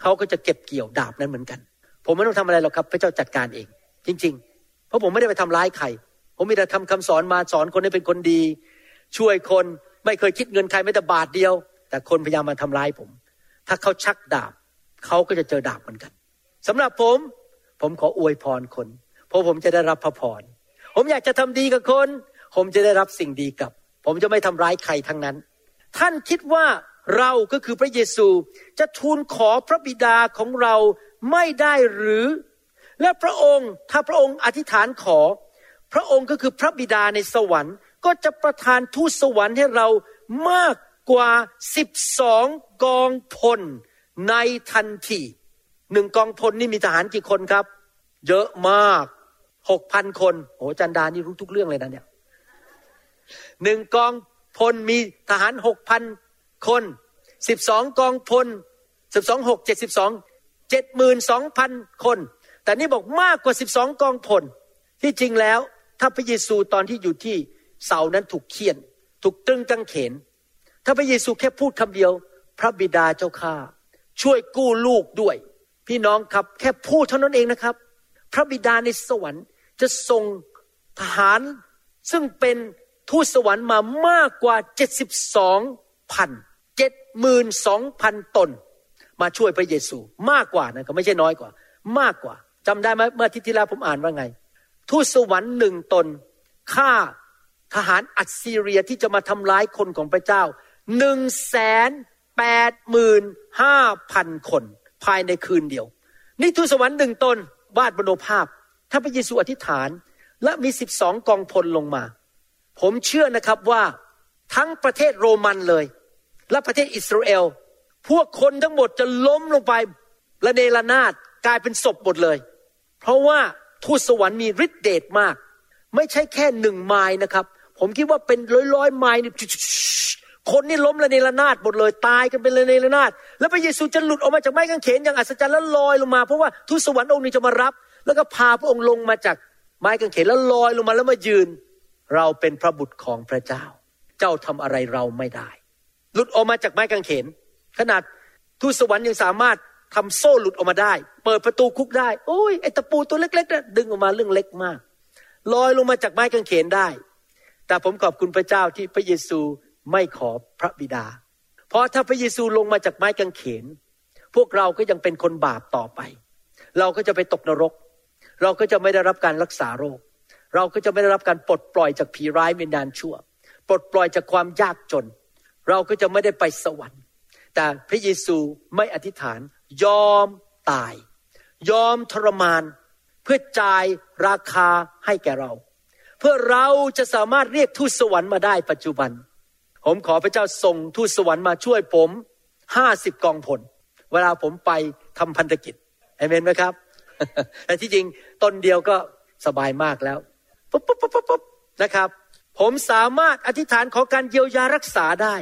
เขาก็จะเก็บเกี่ยวดาบนั้นเหมือนกัน ผมไม่ต้องทำอะไรหรอกครับ พระเจ้าจัดการเอง จริง ๆ เพราะผมไม่ได้ไปทำร้ายใคร ผมมีแต่ทำคำสอนมาสอนคนให้เป็นคนดี ช่วยคนไม่เคยคิดเงินใครไม่แต่บาทเดียว แต่คนพยายามมาทำร้ายผม ถ้าเขาชักดาบเขาก็จะเจอดาบเหมือนกันสำหรับผมผมขออวยพรคน เพราะผมจะได้รับพระพรผมอยากจะทำดีกับคน ผมจะได้รับสิ่งดีกลับ ผมจะไม่ทำร้ายใครทั้งนั้น ท่านคิดว่าเราก็คือพระเยซูจะทูลขอพระบิดาของเรา ไม่ได้หรือ และพระองค์ถ้าพระองค์อธิษฐานขอ พระองค์ก็คือพระบิดาในสวรรค์ ก็จะประทานทูตสวรรค์ให้เรามากกว่าสิบสองกองพลในทันทีหนึ่งกองพลนี่มีทหารกี่คนครับ เยอะมากหกพันคนโอ้จันดานี่รู้ทุกเรื่องเลยนะเนี่ยหนึ่งกองพลมีทหารหกพันคนสิบสองกองพลสิบสองหกเจ็ดสิบสอง เจ็ดหมื่นสองพันคน แต่นี่บอกมากกว่าสิบสองกองพล ที่จริงแล้วถ้าพระเยซูตอนที่อยู่ที่เสานั้นถูกเคี่ยน ถูกตรึงกางเขน ถ้าพระเยซูแค่พูดคำเดียว พระบิดาเจ้าข้าช่วยกู้ลูกด้วย พี่น้องครับแค่พูดเท่านั้นเองนะครับ พระบิดาในสวรรค์จะส่งทหาร ซึ่งเป็นทูตสวรรค์มามากกว่าเจ็ดสิบสองพันเจ็ดหมื่นสองพันตน มาช่วยพระเยซูมากกว่านะก็ไม่ใช่น้อยกว่า มากกว่าจำได้ไหมเมื่อทิตย์ที่แล้วผมอ่านว่าไง ทูตสวรรค์หนึ่งตนฆ่าทหารอัสซีเรียที่จะมาทำร้ายคนของพระเจ้าหนึ่งแสนแปดหมื่นห้าพันคน ภายในคืนเดียว นี่ทูตสวรรค์หนึ่งตนวาดบโนภาพ ถ้าพระเยซูอธิษฐานและมีสิบสองกองพลลงมา ผมเชื่อนะครับว่าทั้งประเทศโรมันเลย และประเทศอิสราเอล พวกคนทั้งหมดจะล้มลงไปละเนระนาดกลายเป็นศพหมดเลย เพราะว่าทูตสวรรค์มีฤทธิเดชมาก ไม่ใช่แค่หนึ่งไม้นะครับ ผมคิดว่าเป็นร้อยร้อยไม้นี่คนนี่ล้มละเนระนาดหมดเลย ตายกันเป็นละเนระนาด แล้วพระเยซูจะหลุดออกมาจากไม้กางเขนอย่างอัศจรรย์แล้วลอยลงมาเพราะว่าทูตสวรรค์องค์นี้จะมารับ แล้วก็พาพระองค์ลงมาจากไม้กางเขนแล้วลอยลงมาแล้วมายืน เราเป็นพระบุตรของพระเจ้า เจ้าทำอะไรเราไม่ได้ หลุดออกมาจากไม้กางเขน ขนาดทูตสวรรค์ยังสามารถทำโซ่หลุดออกมาได้ เปิดประตูคุกได้ โอ้ยไอตะปูตัวเล็กๆนะดึงออกมาเรื่องเล็กมากลอยลงมาจากไม้กางเขนได้ แต่ผมขอบคุณพระเจ้าที่พระเยซูไม่ขอพระบิดา เพราะถ้าพระเยซูลงมาจากไม้กางเขน พวกเราก็ยังเป็นคนบาปต่อไป เราก็จะไปตกนรก เราก็จะไม่ได้รับการรักษาโรค เราก็จะไม่ได้รับการปลดปล่อยจากผีร้ายวิญญาณชั่ว ปลดปล่อยจากความยากจน เราก็จะไม่ได้ไปสวรรค์ แต่พระเยซูไม่อธิษฐาน ยอมตาย ยอมทรมาน เพื่อจ่ายราคาให้แก่เรา เพื่อเราจะสามารถเรียกทูตสวรรค์มาได้ปัจจุบัน ผมขอพระเจ้าส่งทูตสวรรค์มาช่วยผมห้าสิบกองพลเวลาผมไปทำพันธกิจเอเมนไหมครับแต่ที่จริงตนเดียวก็สบายมากแล้วปุ๊บปุ๊บปุ๊บปุ๊บนะครับ ผมสามารถอธิษฐานขอการเยียวยารักษาได้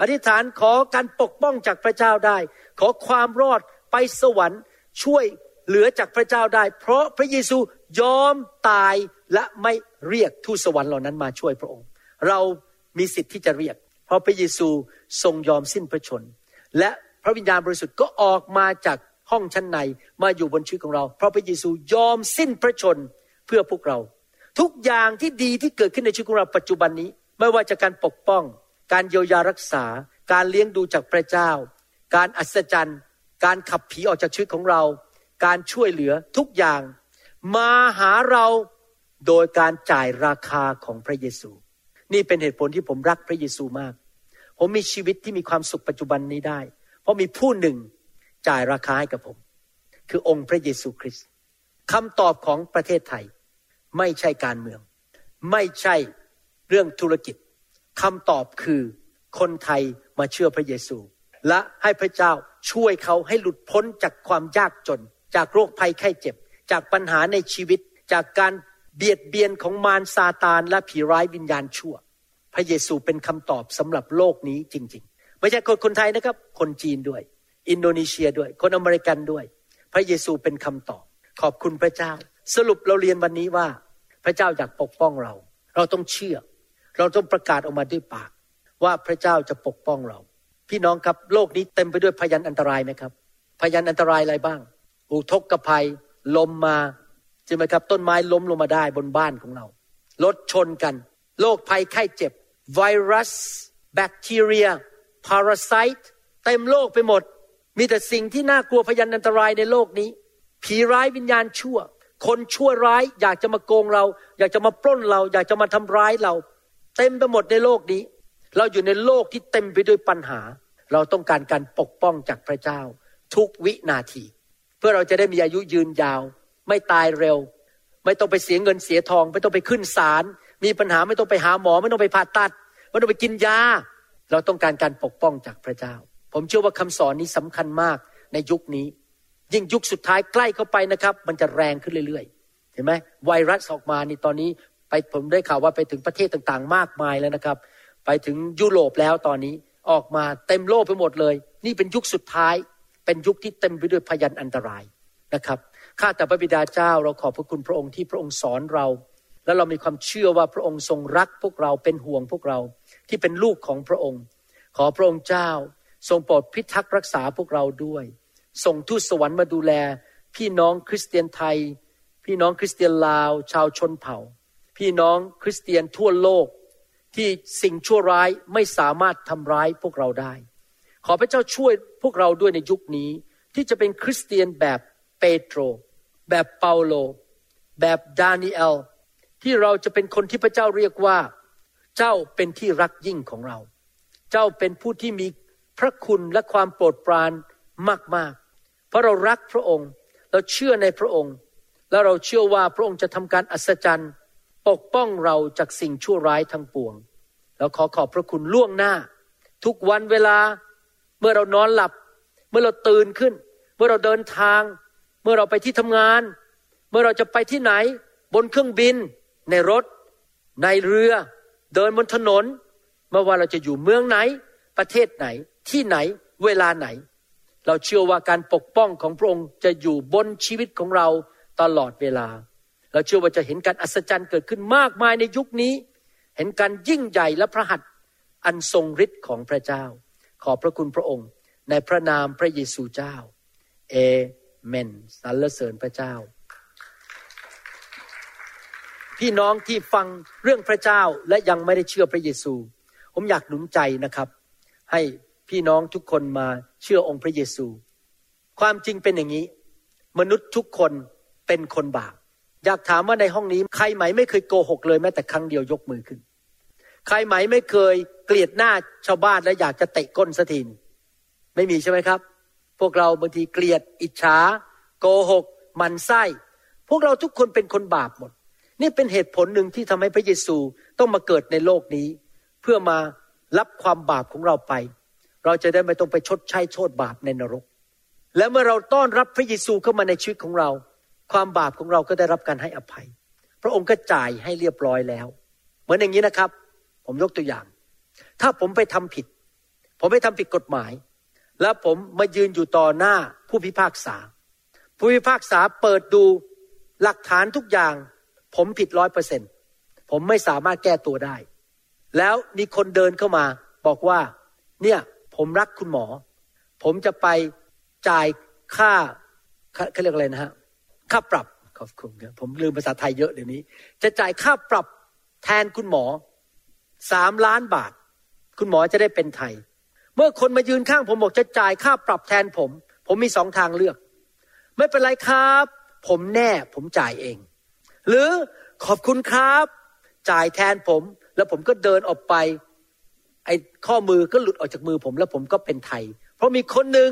อธิษฐานขอการปกป้องจากพระเจ้าได้ ขอความรอดไปสวรรค์ ช่วยเหลือจากพระเจ้าได้ เพราะพระเยซูยอมตายและไม่เรียกทูตสวรรค์เหล่านั้นมาช่วยพระองค์ เรามีสิทธิ์ที่จะเรียก เพราะพระเยซูทรงยอมสิ้นพระชน และพระวิญญาณบริสุทธิ์ก็ออกมาจากห้องชั้นในมาอยู่บนชีวิตของเรา เพราะพระเยซูยอมสิ้นพระชนเพื่อพวกเรา ทุกอย่างที่ดีที่เกิดขึ้นในชีวิตของเราปัจจุบันนี้ ไม่ว่าจะการปกป้อง การเยียวยารักษา การเลี้ยงดูจากพระเจ้า การอัศจรรย์ การขับผีออกจากชีวิตของเรา การช่วยเหลือทุกอย่าง มาหาเราโดยการจ่ายราคาของพระเยซู นี่เป็นเหตุผลที่ผมรักพระเยซูมาก ผมมีชีวิตที่มีความสุขปัจจุบันนี้ได้ เพราะมีผู้หนึ่งจ่ายราคาให้กับผม คือองค์พระเยซูคริสต์คำตอบของประเทศไทย ไม่ใช่การเมือง ไม่ใช่เรื่องธุรกิจ คำตอบคือคนไทยมาเชื่อพระเยซู และให้พระเจ้าช่วยเขาให้หลุดพ้นจากความยากจน จากโรคภัยไข้เจ็บ จากปัญหาในชีวิต จากการเบียดเบียนของมารซาตานและผีร้ายวิญญาณชั่ว พระเยซูเป็นคำตอบสำหรับโลกนี้จริง ๆ ไม่ใช่คนคนไทยนะครับ คนจีนด้วย อินโดนีเซียด้วย คนอเมริกันด้วย พระเยซูเป็นคำตอบ ขอบคุณพระเจ้า สรุปเราเรียนวันนี้ว่า พระเจ้าอยากปกป้องเรา เราต้องเชื่อ เราต้องประกาศออกมาด้วยปาก ว่าพระเจ้าจะปกป้องเรา พี่น้องครับโลกนี้เต็มไปด้วยพยันอันตรายไหมครับ พยันอันตรายอะไรบ้าง อุทกภัย ลมมาใช่ไหมครับ ต้นไม้ล้มลงมาได้บนบ้านของเรารถชนกัน โรคภัยไข้เจ็บ ไวรัส แบคทีเรีย พาราไซต์เต็มโลกไปหมด มีแต่สิ่งที่น่ากลัวพยันอันตรายในโลกนี้ ผีร้ายวิญญาณชั่ว คนชั่วร้ายอยากจะมาโกงเรา อยากจะมาปล้นเรา อยากจะมาทำร้ายเรา เต็มไปหมดในโลกนี้ เราอยู่ในโลกที่เต็มไปด้วยปัญหา เราต้องการการปกป้องจากพระเจ้า ทุกวินาที เพื่อเราจะได้มีอายุยืนยาว ไม่ตายเร็ว ไม่ต้องไปเสียเงินเสียทอง ไม่ต้องไปขึ้นศาลมีปัญหาไม่ต้องไปหาหมอ ไม่ต้องไปผ่าตัด ไม่ต้องไปกินยา เราต้องการการปกป้องจากพระเจ้า ผมเชื่อว่าคำสอนนี้สำคัญมากในยุคนี้ ยิ่งยุคสุดท้ายใกล้เข้าไปนะครับ มันจะแรงขึ้นเรื่อยๆ เห็นไหมไวรัสออกมานี่ตอนนี้ ไปผมได้ข่าวว่าไปถึงประเทศต่างๆ มากมายแล้วนะครับ ไปถึงยุโรปแล้วตอนนี้ออกมาเต็มโลกไปหมดเลย นี่เป็นยุคสุดท้าย เป็นยุคที่เต็มไปด้วยพยันอันตรายนะครับข้าแต่พระบิดาเจ้าเราขอบพระคุณพระองค์ที่พระองค์สอนเรา แล้วเรามีความเชื่อว่าพระองค์ทรงรักพวกเราเป็นห่วงพวกเราที่เป็นลูกของพระองค์ ขอพระองค์เจ้า ทรงโปรดพิทักษ์รักษาพวกเราด้วยส่งทูตสวรรค์มาดูแล พี่น้องคริสเตียนไทย พี่น้องคริสเตียนลาว ชาวชนเผ่า พี่น้องคริสเตียนทั่วโลกที่สิ่งชั่วร้ายไม่สามารถทำร้ายพวกเราได้ ขอพระเจ้าช่วยพวกเราด้วยในยุคนี้ ที่จะเป็นคริสเตียนแบบเปโตร แบบเปาโล แบบดานิเอล ที่เราจะเป็นคนที่พระเจ้าเรียกว่า เจ้าเป็นที่รักยิ่งของเรา เจ้าเป็นผู้ที่มีพระคุณและความโปรดปรานมากๆ เพราะเรารักพระองค์ เราเชื่อในพระองค์ แล้วเราเชื่อว่าพระองค์จะทำการอัศจรรย์ ปกป้องเราจากสิ่งชั่วร้ายทั้งปวง แล้วขอขอบพระคุณล่วงหน้า ทุกวันเวลาเมื่อเรานอนหลับ เมื่อเราตื่นขึ้น เมื่อเราเดินทาง เมื่อเราไปที่ทำงาน เมื่อเราจะไปที่ไหน บนเครื่องบิน ในรถ ในเรือ เดินบนถนนไม่ว่าเราจะอยู่เมืองไหน ประเทศไหน ที่ไหน เวลาไหน เราเชื่อว่าการปกป้องของพระองค์จะอยู่บนชีวิตของเราตลอดเวลา เราเชื่อว่าจะเห็นการอัศจรรย์เกิดขึ้นมากมายในยุคนี้ เห็นการยิ่งใหญ่และพระหัตถ์อันทรงฤทธิ์ของพระเจ้า ขอบพระคุณพระองค์ ในพระนามพระเยซูเจ้า เอเมนสรรเสริญพระเจ้า พี่น้องที่ฟังเรื่องพระเจ้าและยังไม่ได้เชื่อพระเยซู ผมอยากหนุนใจนะครับ ให้พี่น้องทุกคนมาเชื่อองค์พระเยซู ความจริงเป็นอย่างนี้ มนุษย์ทุกคนเป็นคนบาป อยากถามว่าในห้องนี้ ใครไหมไม่เคยโกหกเลยแม้แต่ครั้งเดียวยกมือขึ้น ใครไหมไม่เคยเกลียดหน้าชาวบ้านและอยากจะเตะก้นสถินไม่มีใช่ไหมครับ พวกเราบางทีเกลียดอิจฉาโกหก มันไส้ พวกเราทุกคนเป็นคนบาปหมด นี่เป็นเหตุผลหนึ่งที่ทำให้พระเยซูต้องมาเกิดในโลกนี้ เพื่อมารับความบาปของเราไป เราจะได้ไม่ต้องไปชดใช้โทษบาปในนรก และเมื่อเราต้อนรับพระเยซูเข้ามาในชีวิตของเรา ความบาปของเราก็ได้รับการให้อภัย พระองค์ก็จ่ายให้เรียบร้อยแล้ว เหมือนอย่างนี้นะครับ ผมยกตัวอย่าง ถ้าผมไปทำผิด ผมไปทำผิดกฎหมาย แล้วผมมายืนอยู่ต่อหน้าผู้พิพากษา ผู้พิพากษาเปิดดูหลักฐานทุกอย่าง ผมผิดร้อยเปอร์เซ็นผมไม่สามารถแก้ตัวได้ แล้วมีคนเดินเข้ามา บอกว่า เนี่ยผมรักคุณหมอ ผมจะไปจ่ายค่าเขาเรียกอะไรนะฮะ ค่าปรับขอบคุณครับผมลืมภาษาไทยเยอะเดี๋ยวนี้ จะจ่ายค่าปรับแทนคุณหมอสามล้านบาท คุณหมอจะได้เป็นไทย เมื่อคนมายืนข้างผมบอกจะจ่ายค่าปรับแทนผม ผมมีสองทางเลือก ไม่เป็นไรครับ ผมแน่ผมจ่ายเอง หรือขอบคุณครับ จ่ายแทนผม แล้วผมก็เดินออกไป ไอ้ข้อมือก็หลุดออกจากมือผม แล้วผมก็เป็นไทย เพราะมีคนหนึ่ง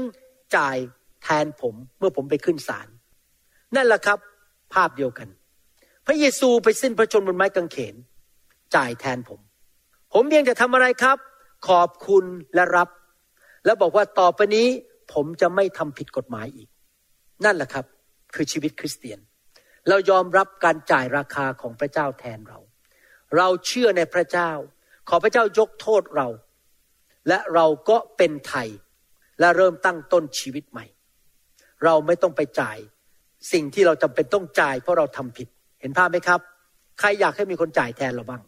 จ่ายแทนผมเมื่อผมไปขึ้นศาล นั่นแหละครับ ภาพเดียวกัน พระเยซูไปสิ้นพระชนบนไม้กางเขน จ่ายแทนผม ผมเพียงจะทำอะไรครับ ขอบคุณและรับ แล้วบอกว่าต่อไปนี้ผมจะไม่ทำผิดกฎหมายอีก นั่นแหละครับ คือชีวิตคริสเตียน เรายอมรับการจ่ายราคาของพระเจ้าแทนเรา เราเชื่อในพระเจ้า ขอพระเจ้ายกโทษเรา และเราก็เป็นไทยและเริ่มตั้งต้นชีวิตใหม่ เราไม่ต้องไปจ่าย สิ่งที่เราจำเป็นต้องจ่าย เพราะเราทำผิด เห็นภาพไหมครับ ใครอยากให้มีคนจ่ายแทนเราบ้าง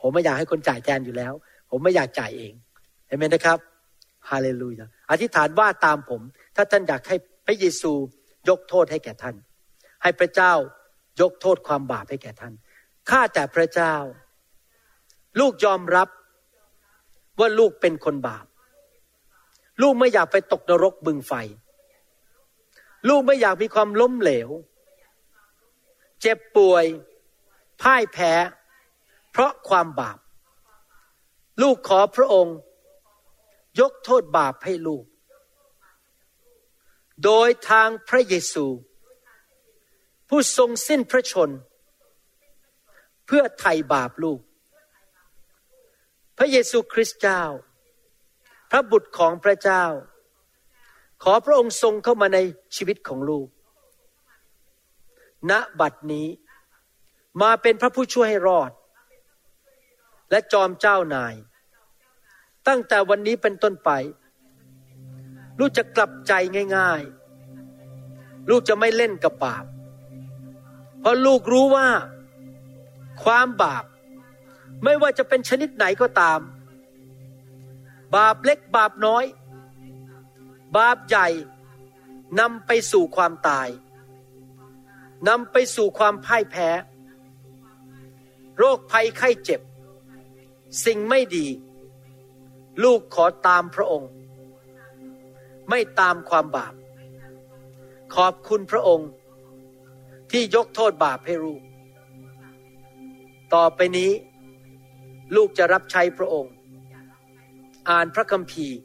ผมไม่อยากให้คนจ่ายแทนอยู่แล้ว ผมไม่อยากจ่ายเองเห็นไหมนะครับฮาเลลูยาอธิษฐานว่าตามผม ถ้าท่านอยากให้พระเยซูยกโทษให้แก่ท่าน ให้พระเจ้ายกโทษความบาปให้แก่ท่านข้าแต่พระเจ้า ลูกยอมรับว่าลูกเป็นคนบาป ลูกไม่อยากไปตกนรกบึงไฟ ลูกไม่อยากมีความล้มเหลว เจ็บป่วย พ่ายแพ้ เพราะความบาป ลูกขอพระองค์ ยกโทษบาปให้ลูก โดยทางพระเยซู ผู้ทรงสิ้นพระชน เพื่อไถ่บาปลูก พระเยซูคริสต์เจ้า พระบุตรของพระเจ้า ขอพระองค์ทรงเข้ามาในชีวิตของลูก ณ บัดนี้มาเป็นพระผู้ช่วยให้รอด และจอมเจ้านาย ตั้งแต่วันนี้เป็นต้นไป ลูกจะกลับใจง่ายๆ ลูกจะไม่เล่นกับบาป เพราะลูกรู้ว่า ความบาป ไม่ว่าจะเป็นชนิดไหนก็ตาม บาปเล็กบาปน้อย บาปใหญ่นำไปสู่ความตายนำไปสู่ความพ่ายแพ้ โรคภัยไข้เจ็บ สิ่งไม่ดี ลูกขอตามพระองค์ ไม่ตามความบาป ขอบคุณพระองค์ที่ยกโทษบาปให้ลูก ต่อไปนี้ ลูกจะรับใช้พระองค์ อ่านพระคัมภีร์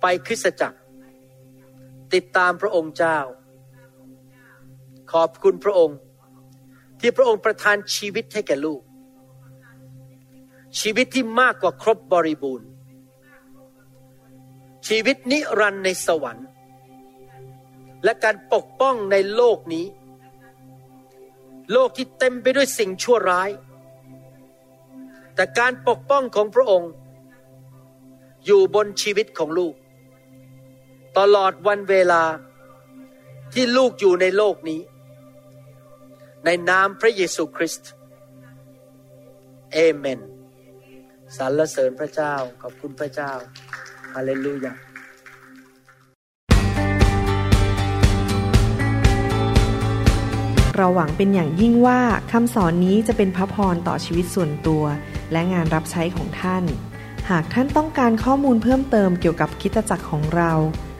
ไปคริสตจักร ติดตามพระองค์เจ้า ขอบคุณพระองค์ ที่พระองค์ประทานชีวิตให้แก่ลูก ชีวิตที่มากกว่าครบบริบูรณ์ ชีวิตนิรันดร์ในสวรรค์ และการปกป้องในโลกนี้ โลกที่เต็มไปด้วยสิ่งชั่วร้าย แต่การปกป้องของพระองค์อยู่บนชีวิตของลูก ตลอดวันเวลาที่ลูกอยู่ในโลกนี้ ในนามพระเยซูคริสต์เอเมนสรรเสริญพระเจ้าขอบคุณพระเจ้าฮาเลลูยาเราหวังเป็นอย่างยิ่งว่าคำสอนนี้จะเป็นพระพรต่อชีวิตส่วนตัว และงานรับใช้ของท่าน หากท่านต้องการข้อมูลเพิ่มเติมเกี่ยวกับคิตจักรของเรา